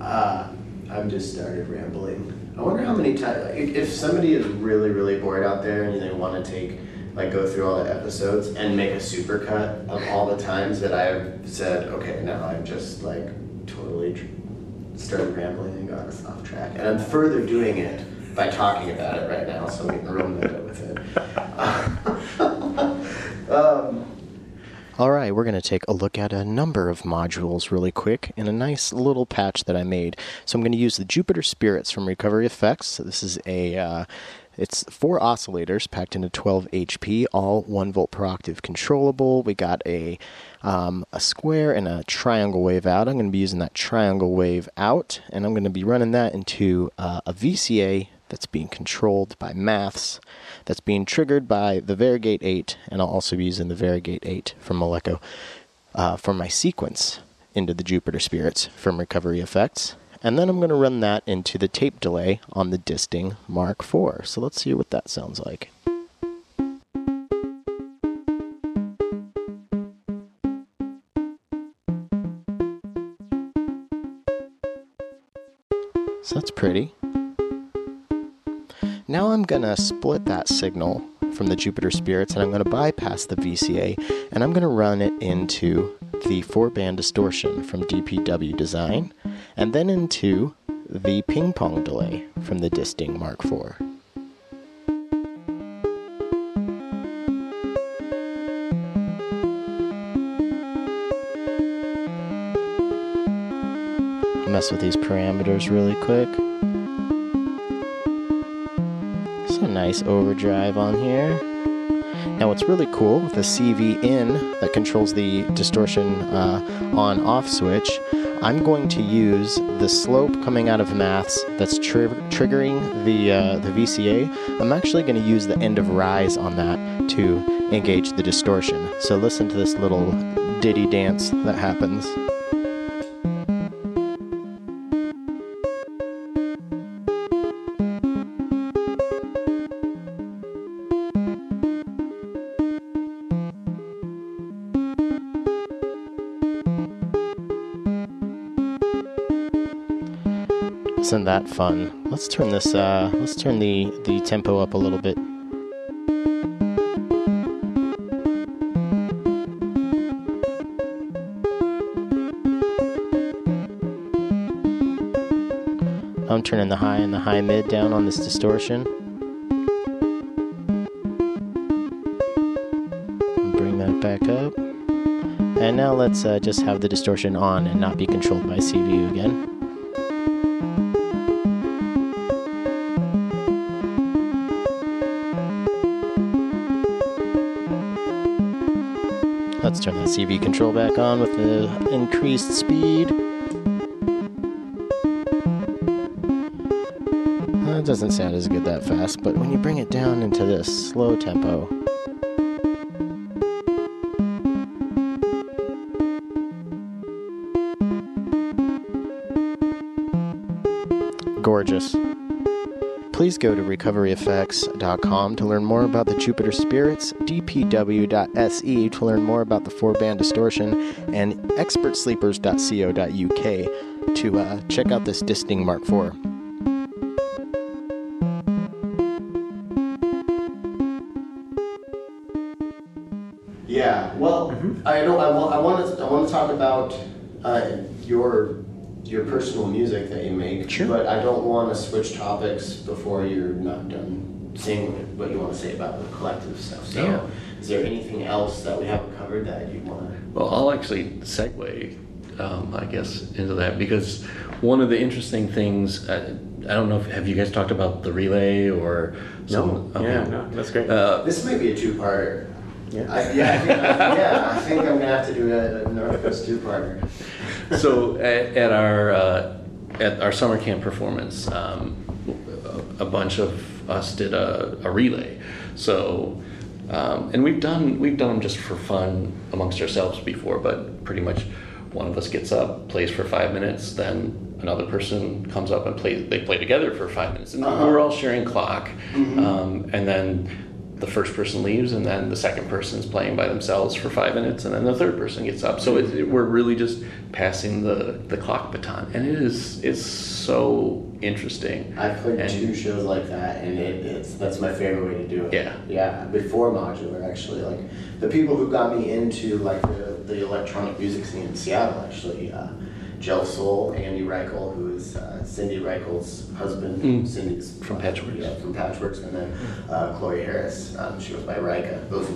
uh, I'm just started rambling. I wonder how many times, like, if somebody is really, really bored out there and they want to take, like, go through all the episodes and make a supercut of all the times that I've said, okay, now I'm just like totally tr- started rambling and got off track. And I'm further doing it by talking about it right now, so we can real meta with it. um, All right, we're going to take a look at a number of modules really quick in a nice little patch that I made. So I'm going to use the Jupiter Spirits from Recovery Effects. So this is a uh, it's four oscillators packed into 12 HP, all one volt per octave controllable. We got a um, a square and a triangle wave out. I'm going to be using that triangle wave out, and I'm going to be running that into uh, a VCA that's being controlled by maths, that's being triggered by the Varigate 8, and I'll also be using the Varigate 8 from Malekko uh, for my sequence into the Jupiter Spirits from Recovery Effects. And then I'm going to run that into the tape delay on the Disting Mark IV. So let's see what that sounds like. So that's pretty. Now I'm going to split that signal from the Jupiter Spirits and I'm going to bypass the VCA and I'm going to run it into the four band distortion from DPW Design and then into the ping pong delay from the Disting Mark IV. Mess with these parameters really quick. So nice overdrive on here. Now what's really cool with the CV in that controls the distortion uh, on off switch, I'm going to use the slope coming out of maths that's tri- triggering the uh, the VCA. I'm actually going to use the end of rise on that to engage the distortion. So listen to this little ditty dance that happens. Isn't that fun? Let's turn this uh let's turn the the tempo up a little bit. I'm turning the high and the high mid down on this distortion. Bring that back up. And now let's uh, just have the distortion on and not be controlled by CVU again. Turn the CV control back on with the increased speed. That doesn't sound as good that fast, but when you bring it down into this slow tempo, gorgeous. Please go to recoveryeffects.com to learn more about the Jupiter Spirits, dpw.se to learn more about the four band distortion, and expertsleepers.co.uk to uh, check out this Disting Mark IV. Yeah, well, Mm-hmm. I don't. I want. I want to. I want to talk about uh, your your personal music that you make. Sure. But I don't want to switch topics before you're not done saying what you want to say about the collective stuff. So, Yeah. is there anything else that we haven't covered that you want to? Well, I'll actually segue, um, I guess, into that because one of the interesting things, uh, I don't know if have you guys talked about the relay or No, some, yeah, no, that's great. Uh, This might be a two-parter. Yeah. I, yeah, I think, I, yeah. I think I'm gonna have to do a, a North Coast two-parter. So at, at our uh, at our summer camp performance, um, a bunch of us did a, a relay. So, um, and we've done we've done them just for fun amongst ourselves before, but pretty much one of us gets up, plays for five minutes, then another person comes up and plays. They play together for five minutes, and Uh-huh. we're all sharing clock, um, and then. The first person leaves, and then the second person is playing by themselves for five minutes, and then the third person gets up. So it, it- we're really just passing the, the clock baton, and it is it's so interesting. I've played And- two shows like that, and it, it's that's my favorite way to do it. Yeah. Yeah. Before modular, actually, like the people who got me into like the, the electronic music scene in Seattle, actually, uh, Gel Soul, Andy Reichel, who is uh, Cindy Reichel's husband. Mm. Cindy's From Patchwerks. Yeah, from Patchwerks, and then uh, Chloe Harris. Um, she was by Rika. Those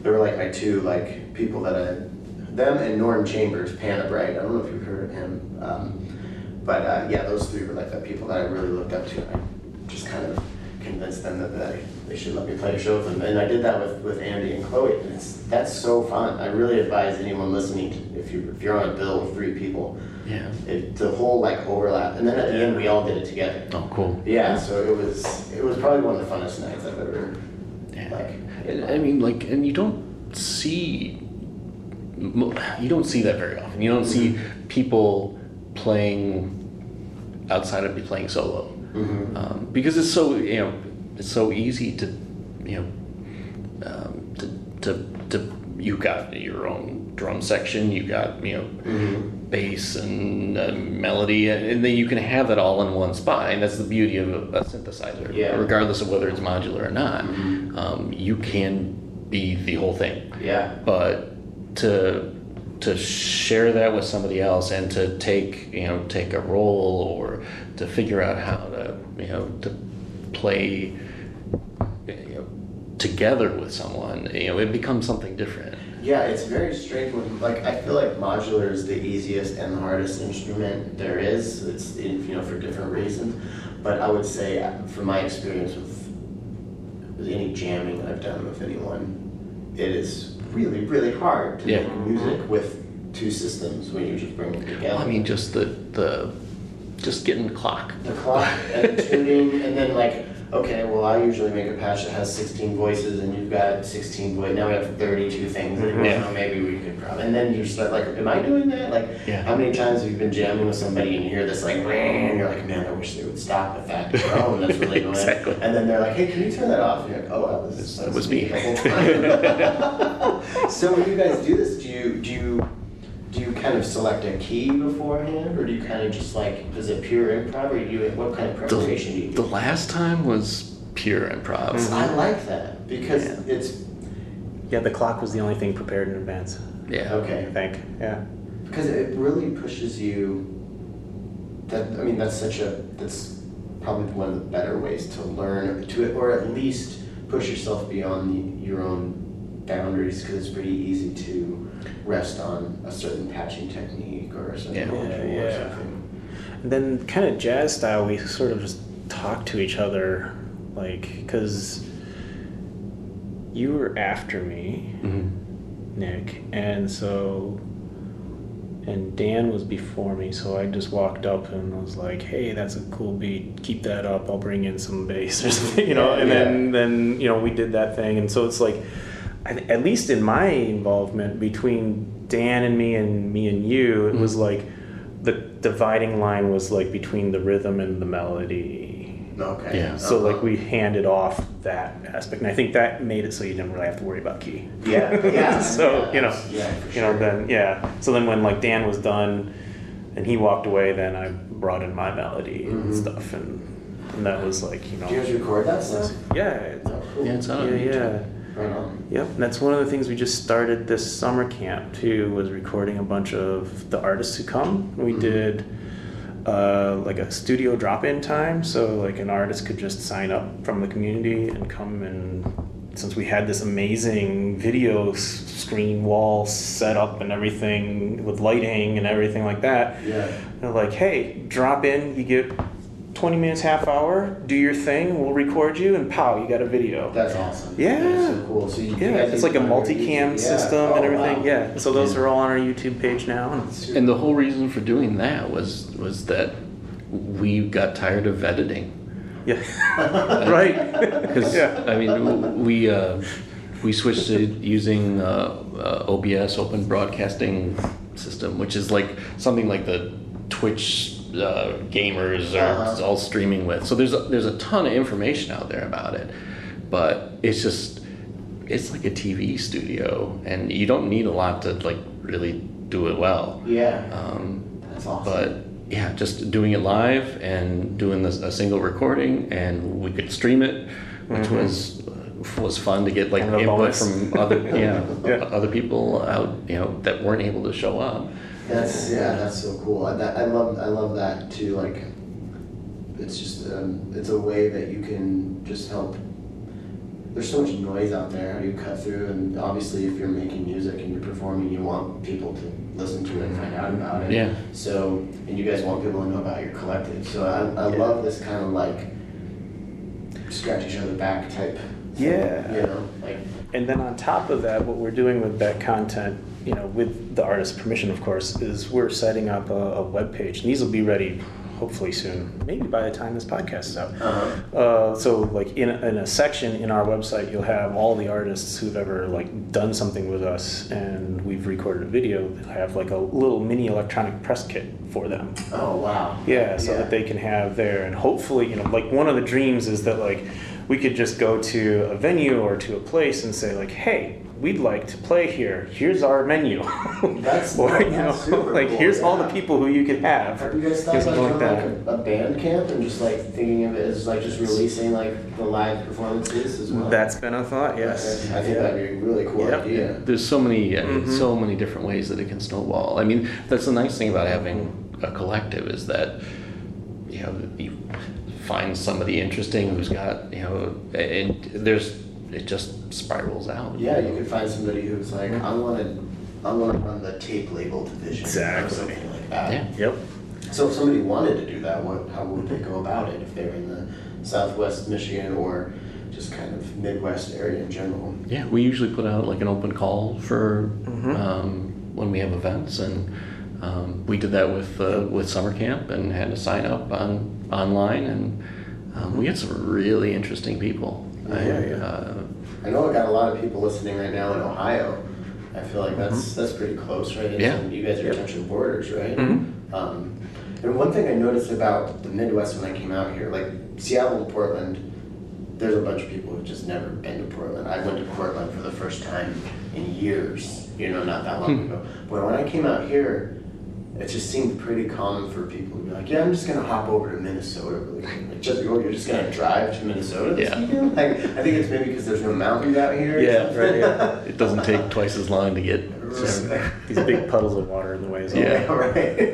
they were like my two like people that I them and Norm Chambers, Panabrite. I don't know if you've heard of him. Um, but uh, yeah, those three were like the people that I really looked up to. I just kind of convinced them that they, they should let me play a show with them. And I did that with, with Andy and Chloe. And it's, that's so fun. I really advise anyone listening, to, if, you, if you're on a bill with three people, Yeah. it, the whole like overlap. And then at the end, we all did it together. Oh, cool. Yeah, so it was it was probably one of the funnest nights I've ever Yeah. like. I mean, like, and you don't see, you don't see that very often. You don't see people playing outside of be playing solo, Mhm. um, because it's so you know it's so easy to you know um, to, to to you got your own drum section, you got you know Mhm. bass and uh, melody, and, and then you can have it all in one spot, and that's the beauty of a, a synthesizer. Yeah. Regardless of whether it's modular or not, Mhm. um, you can be the whole thing. Yeah. But to to share that with somebody else and to take you know take a role or to figure out how to you know to play you know, together with someone, you know, it becomes something different. Yeah, it's very strange. When, like I feel like modular is the easiest and the hardest instrument there is. It's in, you know for different reasons, but I would say from my experience with, with any jamming I've done with anyone, it is really really hard to Yeah. make music with two systems when you just bring them together. I mean, just the the just getting the clock. the clock and the tuning, and then like, okay, well, I usually make a patch that has 16 voices, and you've got 16 voices. Now we have 32 things. And Yeah. maybe we could probably. And then you start like, am I doing that? Like, Yeah. how many times have you been jamming with somebody and you hear this like, and you're like, man, I wish they would stop with that drone. That's really annoying. Exactly. And then they're like, hey, can you turn that off? And you're like, oh, that was That was me. the whole time. so when you guys do this, do you do you do you kind of select a key beforehand, or do you kind of just like is it pure improv, or do you what kind of preparation do you The, do? the last time was pure improv. I mm-hmm. like that because Yeah. it's Yeah, the clock was the only thing prepared in advance. Yeah. okay I think. Yeah. because it really pushes you. That I mean, that's such a that's probably one of the better ways to learn to it, or at least push yourself beyond the, your own boundaries because it's pretty easy to rest on a certain patching technique or a certain Yeah. module Yeah, or something. And then kind of jazz style, we sort of just talk to each other, like, because you were after me, Mhm. Nick, and so, and Dan was before me, so I just walked up and was like, "Hey, that's a cool beat. Keep that up. I'll bring in some bass or something, you know." And yeah. then, then you know, we did that thing, and so it's like, I, at least in my involvement between Dan and me and me and you, it was like the dividing line was like between the rhythm and the melody. Okay. Yeah. So Uh-huh. like we handed off that aspect, and I think that made it so you didn't really have to worry about key. Yeah, yeah. so yeah, you know, yeah, for you know, then yeah. So then when like Dan was done, and he walked away, then I brought in my melody and Mhm. stuff, and, and that was like you know, Do you guys record that stuff? yeah, Oh, cool. Yeah, it's on yeah, YouTube. yeah. Right. Yep, and that's one of the things we just started this summer camp too. Was recording a bunch of the artists who come. We Mhm. did uh, like a studio drop-in time, so like an artist could just sign up from the community and come and. Since we had this amazing video screen wall set up and everything with lighting and everything like that, Yeah. they're like, "Hey, drop in. You get 20 minutes, half hour. Do your thing. We'll record you, and pow, you got a video." That's awesome. Yeah. That's so cool. So you, you Yeah, guys it's like a even on multicam system yeah. and Oh, everything. wow. Yeah, so those Yeah. are all on our YouTube page now. and And the whole reason for doing that was was that we got tired of editing. Yeah, right. Because Yeah. I mean, we uh, we switched to using uh, uh, OBS, Open Broadcasting System, which is like something like the Twitch uh, gamers are Uh-huh. all streaming with. So there's a, there's a ton of information out there about it, but it's just it's like a TV studio, and you don't need a lot to like really do it well. Yeah. Um, That's awesome. but yeah, just doing it live and doing this, a single recording, and we could stream it, which Mhm. was was fun to get like input bonus. from other yeah, Yeah. other people out you know that weren't able to show up. That's yeah, that's so cool. I, that, I love I love that too. Like, it's just um, it's a way that you can just help. There's so much noise out there. You cut through? And obviously, if you're making music and you're performing, you want people to listen to it and find out about it. Yeah. So, and you guys want people to know about your collective. So I, I Yeah. love this kind of like scratch each other back type. thing, Yeah. You know, like And then on top of that, what we're doing with that content, you know, with the artist's permission, of course, is we're setting up a, a web page. And these will be ready hopefully soon, maybe by the time this podcast is out. uh-huh. Uh, so like in a, in a section in our website, you'll have all the artists who've ever like done something with us, and we've recorded a video. They'll have like a little mini electronic press kit for them. Oh wow. Yeah, so that they can have there, and hopefully, you know, like one of the dreams is that like we could just go to a venue or to a place and say like, hey, we'd like to play here. Here's our menu. That's- or you know, that's super like cool, here's all the people who you could have. Have you guys thought Here's about something doing like a, a band camp and just like thinking of it as like just releasing like the live performances as well? That's been a thought. Yes. I think Yeah. that'd be a really cool Yep. idea. There's so many I mean, Mhm. so many different ways that it can snowball. I mean, that's the nice thing about having a collective is that you know you find somebody interesting who's got you know and there's it just spirals out. Yeah, you could find somebody who's like, I want to, I want to run the tape label division, Exactly. or something like that. Yeah. Yep. So if somebody wanted to do that, what, how would they go about it if they were in the Southwest Michigan or just kind of Midwest area in general? Yeah, we usually put out like an open call for Mhm. um, when we have events, and um, we did that with uh, with summer camp and had to sign up on online, and um, we had some really interesting people. I, Yeah, yeah. Uh, I know I got a lot of people listening right now in Ohio. I feel like that's that's pretty close, right? Yeah. You guys are Yep. touching borders, right? Mhm. Um, and one thing I noticed about the Midwest when I came out here, like Seattle and Portland, there's a bunch of people who've just never been to Portland. I went to Portland for the first time in years, you know, not that long Hmm. ago. But when I came out here, it just seemed pretty common for people to be like, "Yeah, I'm just gonna hop over to Minnesota really quick." Like, just you're just gonna drive to Minnesota this Yeah. weekend? Like, I think it's maybe because there's no mountains out here. Yeah, right, yeah. it doesn't take twice as long to get. These big puddles of water in the way. Yeah. right.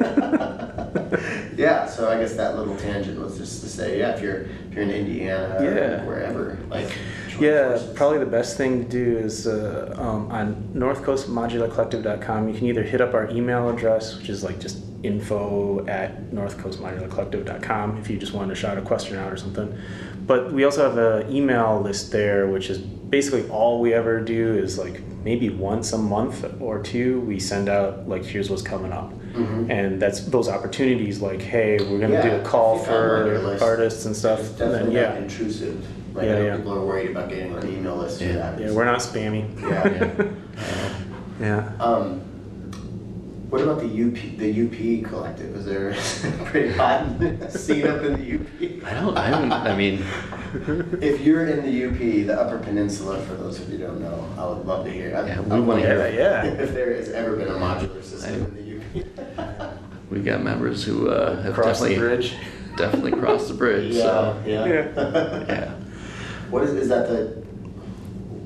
yeah, so I guess that little tangent was just to say, yeah, if you're if you're in Indiana Yeah. or wherever, like Yeah, probably the best thing to do is uh, um, on northcoastmodularcollective.com. You can either hit up our email address, which is like just info at northcoastmodularcollective.com if you just wanted to shout a question out or something. But we also have an email list there, which is basically all we ever do is like maybe once a month or two, we send out like, here's what's coming up. Mhm. And that's those opportunities like, hey, we're going to do a call if I'm on your for artists and stuff. It's And then, definitely yeah. intrusive. Like Yeah, I know yeah. people are worried about getting on email lists Yeah. for that. Yeah, we're not spammy. Yeah. Yeah. Um, What about the UP, the UP collective? Is there a pretty hot scene up in the UP? I don't. I haven't. I mean, If you're in the UP, the Upper Peninsula, for those of you who don't know, I would love to hear. I, Yeah, I we want wanna to hear hear that, yeah. If there has ever been a modular system in the UP. we got members who uh, have Across the definitely bridge. definitely crossed the bridge. yeah, So yeah. yeah. What is is that the?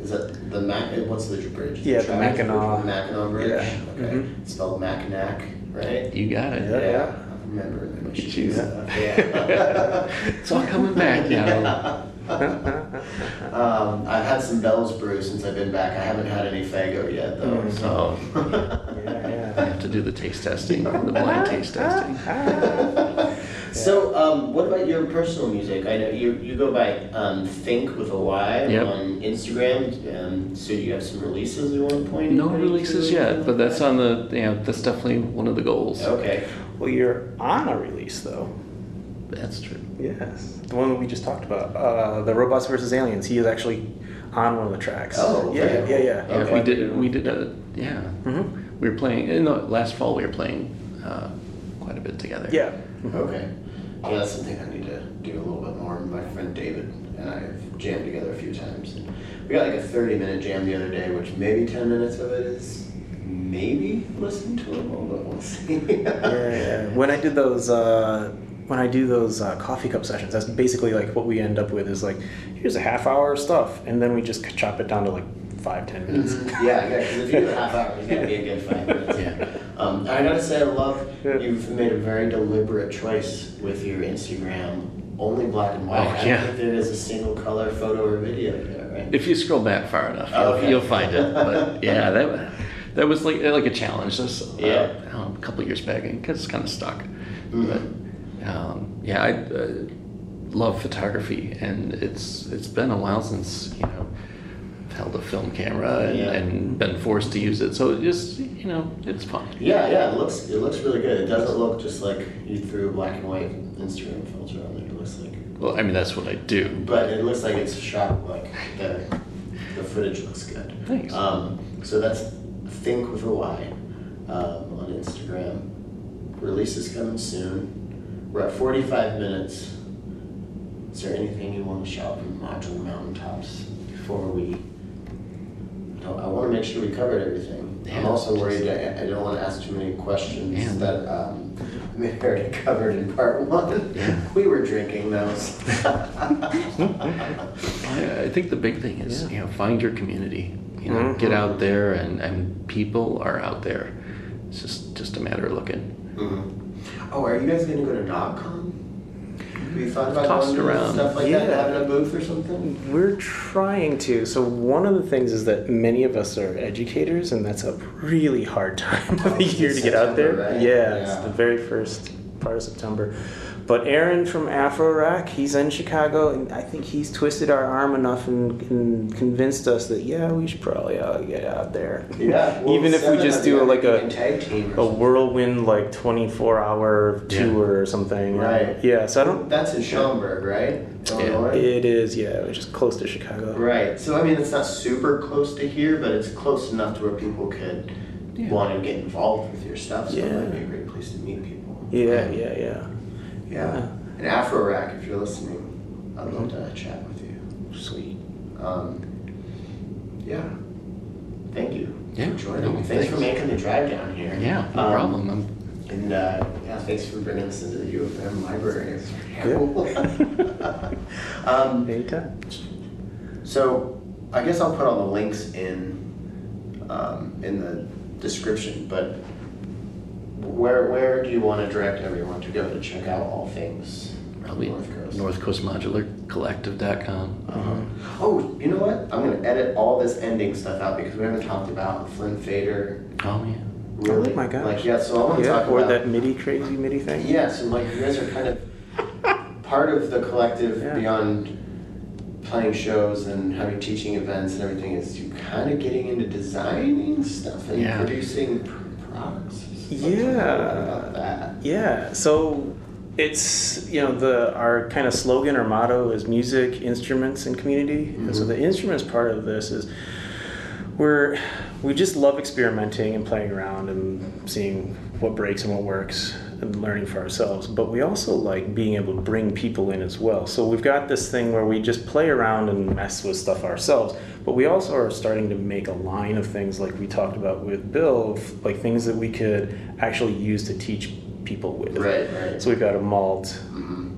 Is that the Mac? What's the bridge? Yeah, the Travis Bridge? Mackinac. The Mackinac Bridge. Yeah. Okay. Mhm. It's spelled Mackinac, right? You got it. Yeah, yeah. I remember the Look at you. Yeah. It's all coming back now. um, I've had some Bell's brew since I've been back. I haven't had any Faygo yet though. Mm. So. Yeah, I have to do the taste testing, the blind taste testing. So, um, what about your personal music? I know you, you go by um, Think with a Y Yep. on Instagram. Um, so you have some releases at one point? No releases to- yet, but that's on the yeah. That's definitely one of the goals. Okay. Well, you're on a release though. That's true. Yes, the one that we just talked about, uh, the robots versus aliens. He is actually on one of the tracks. Oh, yeah, okay. yeah, yeah. Yeah, Okay. we did. We did a yeah. hmm We were playing. In the last fall, we were playing uh, quite a bit together. Yeah. Okay. Yeah, that's something I need to do a little bit more. My friend David and I have jammed together a few times. We got like a 30 minute jam the other day, which maybe 10 minutes of it is maybe listen to him, but we'll see. yeah, yeah. When I did those, uh, when I do those uh, coffee cup sessions, that's basically like what we end up with is like, here's a half hour of stuff, and then we just chop it down to like five, ten minutes. Mhm. Yeah, yeah, because if you do a half hour, it's gotta be a good five minutes. Yeah. Um, I gotta say, I love Yeah. you've made a very deliberate choice with your Instagram. Only black and white. Oh, I don't yeah. think there is a single color photo or video there, right? If you scroll back far enough, you'll, Okay. you'll find it. But yeah, that that was like like a challenge. This uh, Yeah. I don't know, a couple years back, because it's kind of stuck. Mhm. But um, yeah, I uh, love photography, and it's it's been a while since you know I've held a film camera and, Yeah. and been forced to use it. So it just you know, it's fun. Yeah, yeah, it looks it looks really good. It doesn't look just like you threw a black and white Instagram filter on there. It looks like, Well, I mean that's what I do. but it looks like it's shot like the the footage looks good. Thanks. Um, so that's Think with a Y um, on Instagram. Release is coming soon. We're at 45 minutes. Is there anything you want to shout from Modular Mountaintops before we? No, I want to make sure we covered everything. I'm Yeah, also just- worried I, I don't want to ask too many questions Yeah. that um, we already covered in part one. Yeah. We were drinking those. I, I think the big thing is you know find your community. You know, Mhm. get out there, and, and people are out there. It's just just a matter of looking. Mhm. Oh, are you guys gonna go to Knobcon? Have you thought about Tossed going around. stuff like that, Yeah. having a booth or something? We're trying to. So one of the things is that many of us are educators, and that's a really hard time of the year to get out there. Right? Yeah, it's the very first part of September. But Aaron from Afro Rack, he's in Chicago, and I think he's twisted our arm enough and, and convinced us that yeah, we should probably uh, get out there. Yeah. well, Even if we just do you like a tag team a whirlwind like 24 hour Yeah. tour or something. Right. Yeah. So I don't. That's in Schaumburg, right? Illinois? It is. Yeah, which is close to Chicago. Right. So I mean, it's not super close to here, but it's close enough to where people could Yeah. want to get involved with your stuff. So it Yeah. might be a great place to meet people. Yeah. Yeah. Yeah. Yeah. And Afro Rack, if you're listening, I'd love to chat with you. Sweet. Um, yeah. Thank you Yeah. for joining. No, Thanks, for making the drive down here. Yeah, no Um, problem. I'm, And uh, yeah, thanks for bringing us into the U of M library. It's cool. um, Anytime. so I guess I'll put all the links in um, in the description, but where where do you want to direct everyone to go to check out all things probably North Coast? North Coast Modular Collective.com. Uh-huh. Oh, you know what? I'm going to edit all this ending stuff out because we haven't talked about Flint Fader. Oh yeah. Really? Oh my gosh. Like, yeah, so I want to Yeah, talk or about that MIDI crazy MIDI thing. Yes, and like you guys are kind of part of the collective Yeah. beyond playing shows and having teaching events and everything. Is you kind of getting into designing stuff and Yeah. producing pr- products. Yeah. Yeah. So it's you know the our kind of slogan or motto is music, instruments, and community. And so Mhm. the instruments part of this is we're we just love experimenting and playing around and seeing what breaks and what works learning for ourselves but we also like being able to bring people in as well. So we've got this thing where we just play around and mess with stuff ourselves but we also are starting to make a line of things like we talked about with bill like things that we could actually use to teach people with. Right, right. so we've got a mult mm-hmm.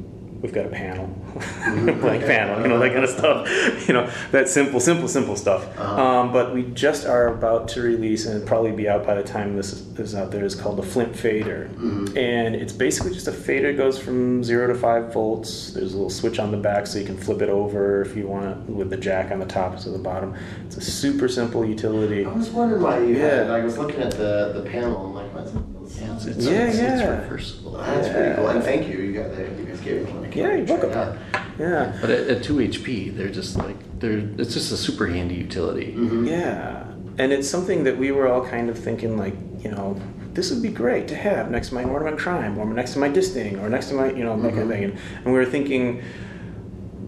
We've got a panel, mm-hmm. blank panel, you know, that kind of stuff. You know, that simple, simple, simple stuff. Uh-huh. Um, but we just are about to release, and it'll probably be out by the time this is, is out there. It's called the Flint Fader, mm-hmm. and it's basically just a fader. It goes from zero to five volts. There's a little switch on the back, so you can flip it over if you want, with the jack on the top to the bottom. It's a super simple utility. I was wondering why you had. Yeah. I was looking at the the panel. I'm like, what's it? Yeah, it's, it's, Yeah, it's, it's yeah. reversible. That's Yeah. pretty cool. And thank you. You got the, you guys gave me one. I Yeah, you're welcome. it. Yeah. But at, at 2 HP, they're just like, they're, it's just a super handy utility. Mm-hmm. Yeah, and it's something that we were all kind of thinking, like, you know, this would be great to have next to my ornament crime, or next to my disting, or next to my, you know, that kind of thing. And, and we were thinking,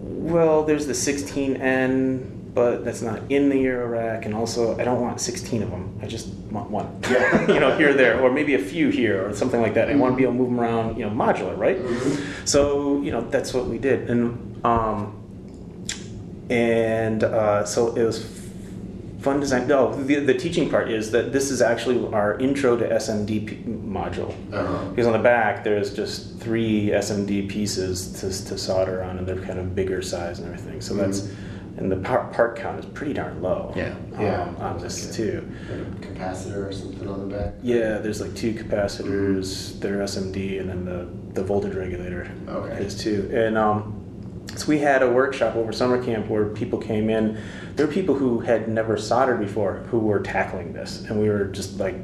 well, there's the 16N, but that's not in the Eurorack, and also I don't want 16 of them. I just want one, Yeah. you know, here or there, or maybe a few here, or something like that. I want to be able to move them around, you know, modular, right? So, you know, that's what we did, and um, and uh, so it was fun design. No, the, the teaching part is that this is actually our intro to SMD module. Uh-huh. Because on the back there's just three SMD pieces to, to solder on, and they're kind of bigger size and everything. So that's and the part, part count is pretty darn low. Yeah. um, Yeah. on this too. Like a capacitor or something on the back. Yeah, there's like two capacitors that are SMD, and then the, the voltage regulator Okay. is too. And um, so we had a workshop over summer camp where people came in. There were people who had never soldered before who were tackling this, and we were just like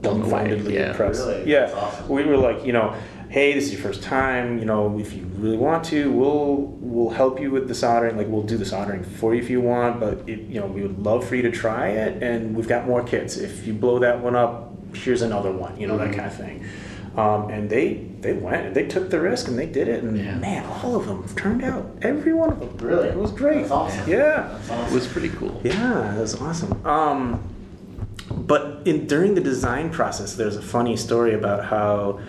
Blown away, dumbfoundedly yeah. impressed. Really? Yeah, awesome. we were like, you know, hey, this is your first time. You know, if you really want to, we'll we'll help you with the soldering. Like we'll do the soldering for you if you want, but it, you know, we would love for you to try it, and we've got more kits. If you blow that one up, here's another one. You know, Mm-hmm. that kind of thing. Um, and they they went and they took the risk and they did it, and Yeah. man, all of them turned out. Every one of them. Really? it was great. That's awesome. Yeah. That's It was pretty cool. Yeah, it was awesome. Um, but in during the design process, there's a funny story about how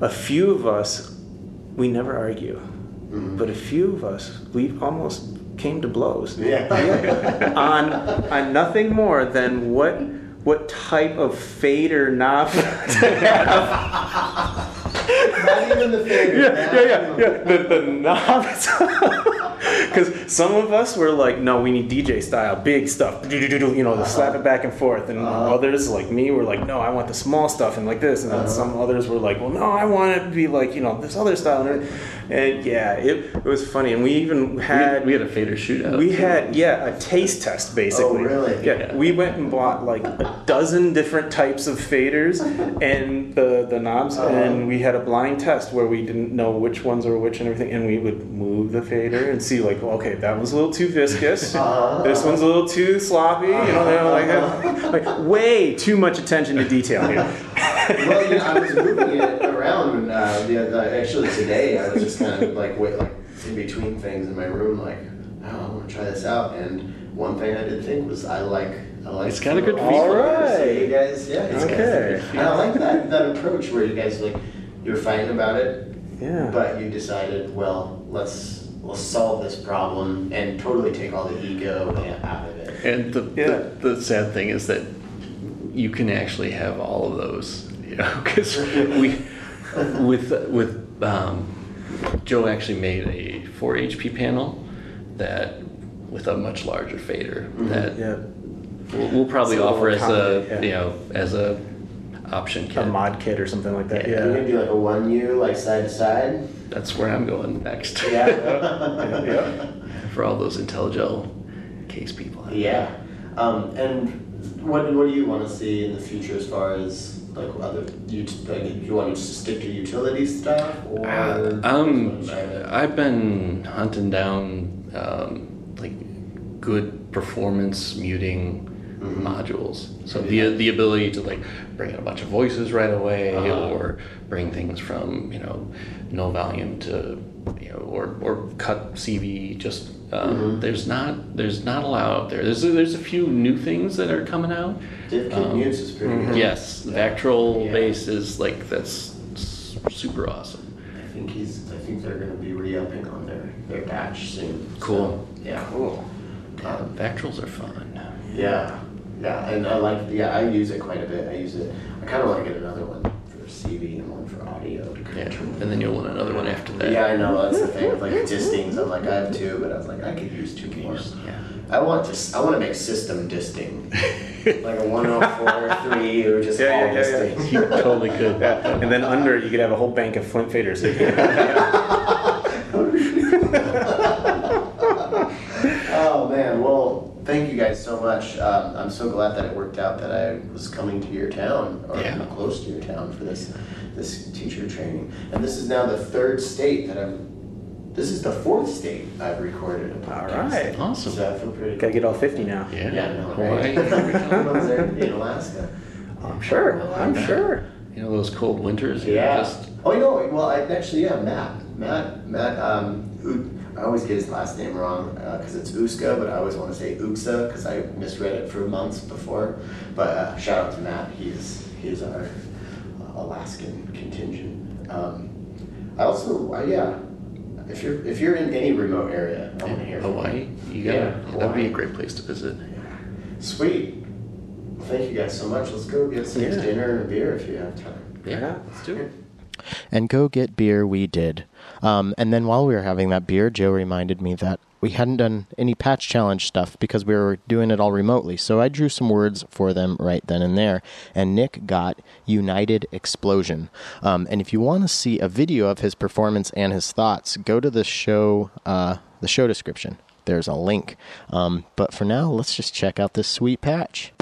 a few of us we never argue, mm-hmm. but a few of us we almost came to blows Yeah. on on nothing more than what what type of fader knob to have. Not even the fader. yeah, yeah, yeah, yeah. The, the knobs. Because some of us were like, no, we need DJ style, big stuff, you know, slap it back and forth. And others, like me, were like, no, I want the small stuff and like this. And then some others were like, well, no, I want it to be like, you know, this other style. And, and yeah, it, it was funny. And we even We had. had, we had a fader shootout. We too. had yeah a taste test basically. Oh, really? Yeah, Yeah. we went and bought like a dozen different types of faders and the the knobs, Uh-huh. and we had a blind test where we didn't know which ones were which and everything, and we would move the fader and see like, okay, that was a little too viscous. Uh-huh. This one's a little too sloppy. You know, they're like like way too much attention to detail here. well, yeah, I was moving it around, uh, the, the, actually today I was just kind of like wait, like in between things in my room, like, oh, I want to try this out. And one thing I did think was I like, I like. It's got a good feedback. All So you guys, yeah, it's Okay. some- And I like that that approach where you guys like you're fighting about it, Yeah. but you decided, well, let's let's solve this problem and totally take all the ego out of it. And the, Yeah. the, the sad thing is that you can actually have all of those, you know, because we, with, with, um, Joe actually made a 4 HP panel that, with a much larger fader, that yeah. we'll, we'll probably So offer as a, accommodate, yeah. you know, as a option kit, A mod kit or something like that. You Yeah. can do like a one U, like side to side. That's where I'm going next. Yeah. yeah. For all those Intellijel case people. Yeah. Um, and what what do you want to see in the future as far as like other you like you want to stick to utility stuff or Uh, um, I've been hunting down um, like good performance muting Mhm. modules. So the the ability to like bring in a bunch of voices right away, Uh-huh. or bring things from you know no volume to you know, or or cut CV. Just um, Mm-hmm. there's not there's not a lot out there. There's a, there's a few new things that are coming out. Div Um, is pretty good. Yes, the Vactrol Yeah. base is like that's super awesome. I think he's. I think they're going to be re-upping on their their batch soon. Cool. So, yeah. Cool. Um, Vactrols are fun. Yeah, yeah, and I like, yeah, I use it quite a bit. I use it, I kind of want to get another one for CV and one for audio. Yeah, and then you'll want another one after that. Yeah, I know, that's the thing with like distings. I'm like, I have two, but I was like, I could use two more. Yeah. I want to, I want to make system disting. like a 104, 3, or just Yeah, all yeah, yeah, yeah. You totally could. Yeah, and then under you could have a whole bank of Flint faders. Oh man, well, thank you guys so much. Um, I'm so glad that it worked out that I was coming to your town or Yeah. close to your town for this this teacher training. And this is now the third state that I'm. This is the fourth state I've recorded a podcast. All right. in. Awesome. So I feel pretty. Gotta get all 50 now. Yeah. Yeah, I know, Hawaii, right? Arizona. Was there in Alaska? I'm sure. I'm sure. You know those cold winters. Yeah. Just Oh, you know, well, I actually, yeah, Matt. Matt, Matt, um, U- I always get his last name wrong because it's Uska, but I always want to say Uksa because I misread it for months before. But uh, shout out to Matt. He's he's our uh, Alaskan contingent. Um, I also, uh, yeah, if you're if you're in any remote area, I want to hear from you. Hawaii. You got Yeah, That'd be a great place to visit. Sweet. Well, thank you guys so much. Let's go get some Yeah. dinner and a beer if you have time. Yeah. Let's do it. And go get beer, we did. Um, and then while we were having that beer, Joe reminded me that we hadn't done any patch challenge stuff because we were doing it all remotely. So I drew some words for them right then and there. And Nick got United Explosion. Um, and if you want to see a video of his performance and his thoughts, go to the show, uh, the show description. There's a link. Um, but for now, let's just check out this sweet patch.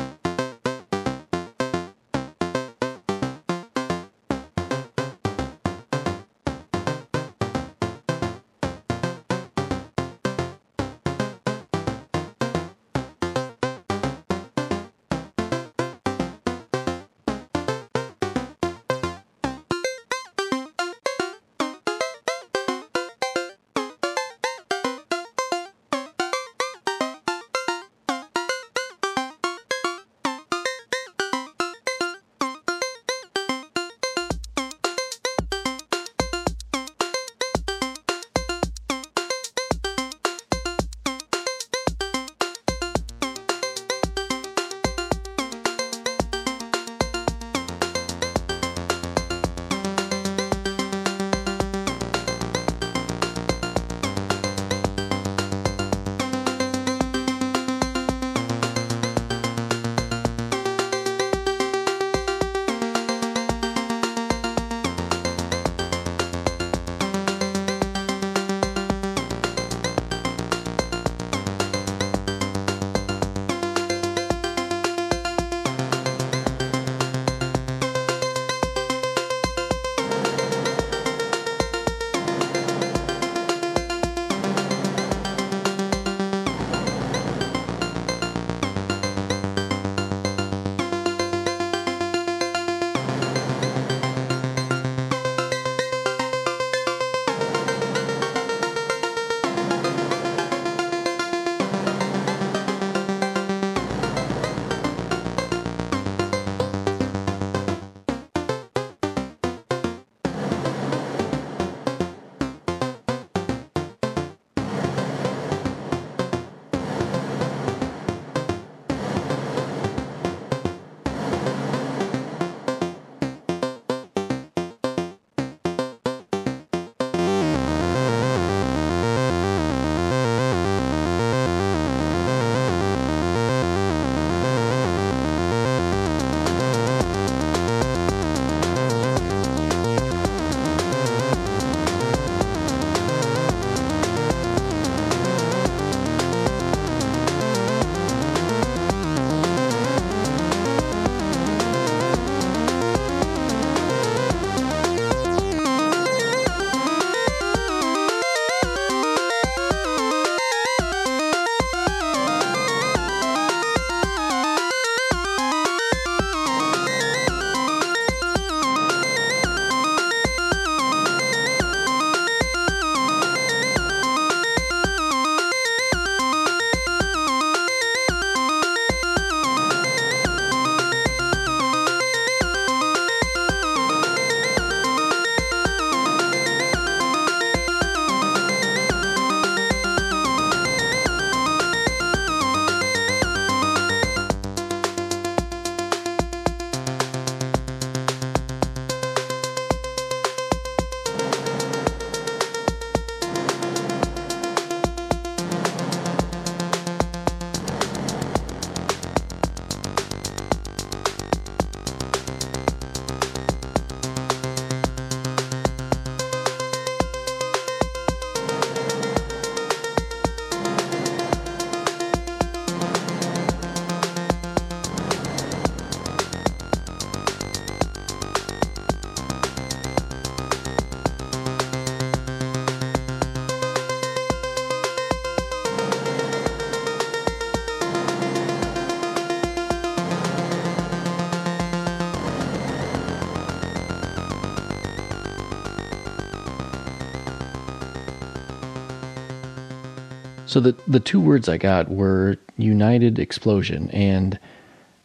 So the the two words I got were united explosion, and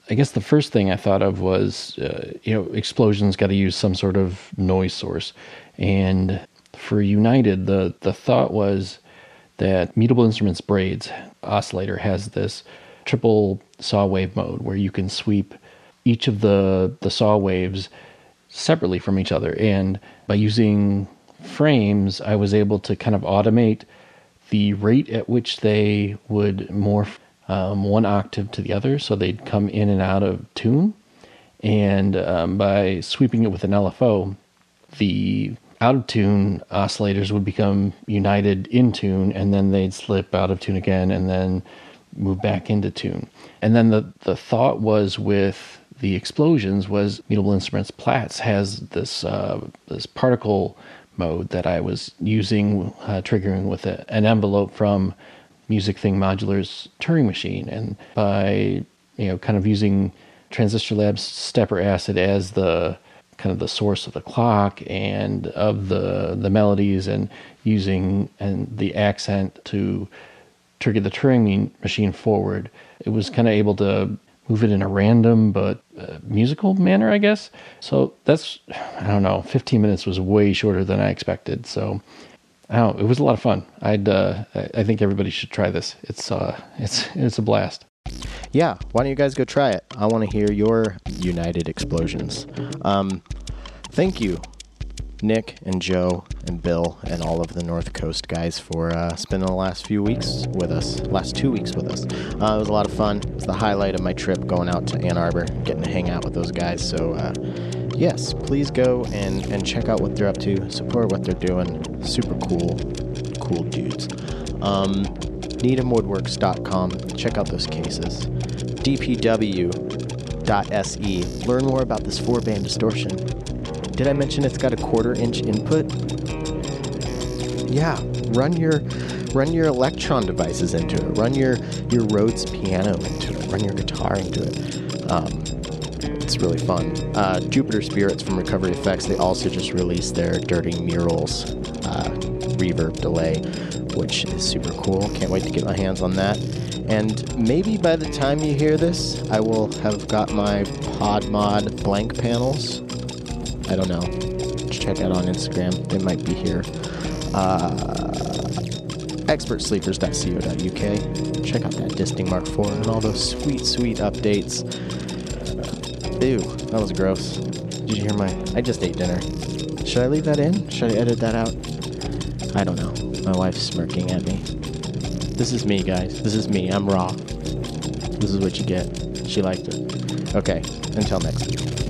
I guess the first thing I thought of was uh, you know explosions got to use some sort of noise source, and for united the the thought was that Mutable Instruments Braids oscillator has this triple saw wave mode where you can sweep each of the the saw waves separately from each other, and by using frames, I was able to kind of automate the rate at which they would morph um, one octave to the other, so they'd come in and out of tune. And um, by sweeping it with an LFO, the out of tune oscillators would become united in tune, and then they'd slip out of tune again, and then move back into tune. And then the the thought was with the explosions was Mutable Instruments Plaits has this uh, this particle mode that I was using, uh, triggering with a, an envelope from Music Thing Modular's Turing machine, and by you know kind of using Transistor Labs Stepper Acid as the kind of the source of the clock and of the the melodies, and using and the accent to trigger the Turing machine forward. It was kind of able to move it in a random but uh, musical manner, I guess. So that's I don't know. 15 minutes was way shorter than I expected. So I don't know, it was a lot of fun. I'd uh, I think everybody should try this. It's uh it's it's a blast. Yeah, why don't you guys go try it? I want to hear your United explosions. Um, thank you Nick and Joe and Bill and all of the North Coast guys for uh, spending the last few weeks with us, last two weeks with us. Uh, it was a lot of fun. It was the highlight of my trip going out to Ann Arbor, getting to hang out with those guys. So, uh, yes, please go and, and check out what they're up to, support what they're doing. Super cool, cool dudes. Um, NeedhamWoodworks.com. Check out those cases. DPW.se. Learn more about this four band distortion did I mention it's got a quarter inch input? Yeah, run your run your Elektron devices into it. Run your your Rhodes piano into it. Run your guitar into it. Um, it's really fun. Uh, Jupiter Spirits from Recovery Effects. They also just released their Dirty Murals uh, reverb delay, which is super cool. Can't wait to get my hands on that. And maybe by the time you hear this, I will have got my PodMod blank panels I don't know. Check out on Instagram. They might be here. Uh, expertsleepers.co.uk. Check out that Disting Mark IV and all those sweet, sweet updates. Ew, that was gross. Did you hear my? I just ate dinner. Should I leave that in? Should I edit that out? I don't know. My wife's smirking at me. This is me, guys. This is me. I'm raw. This is what you get. She liked it. Okay, until next week.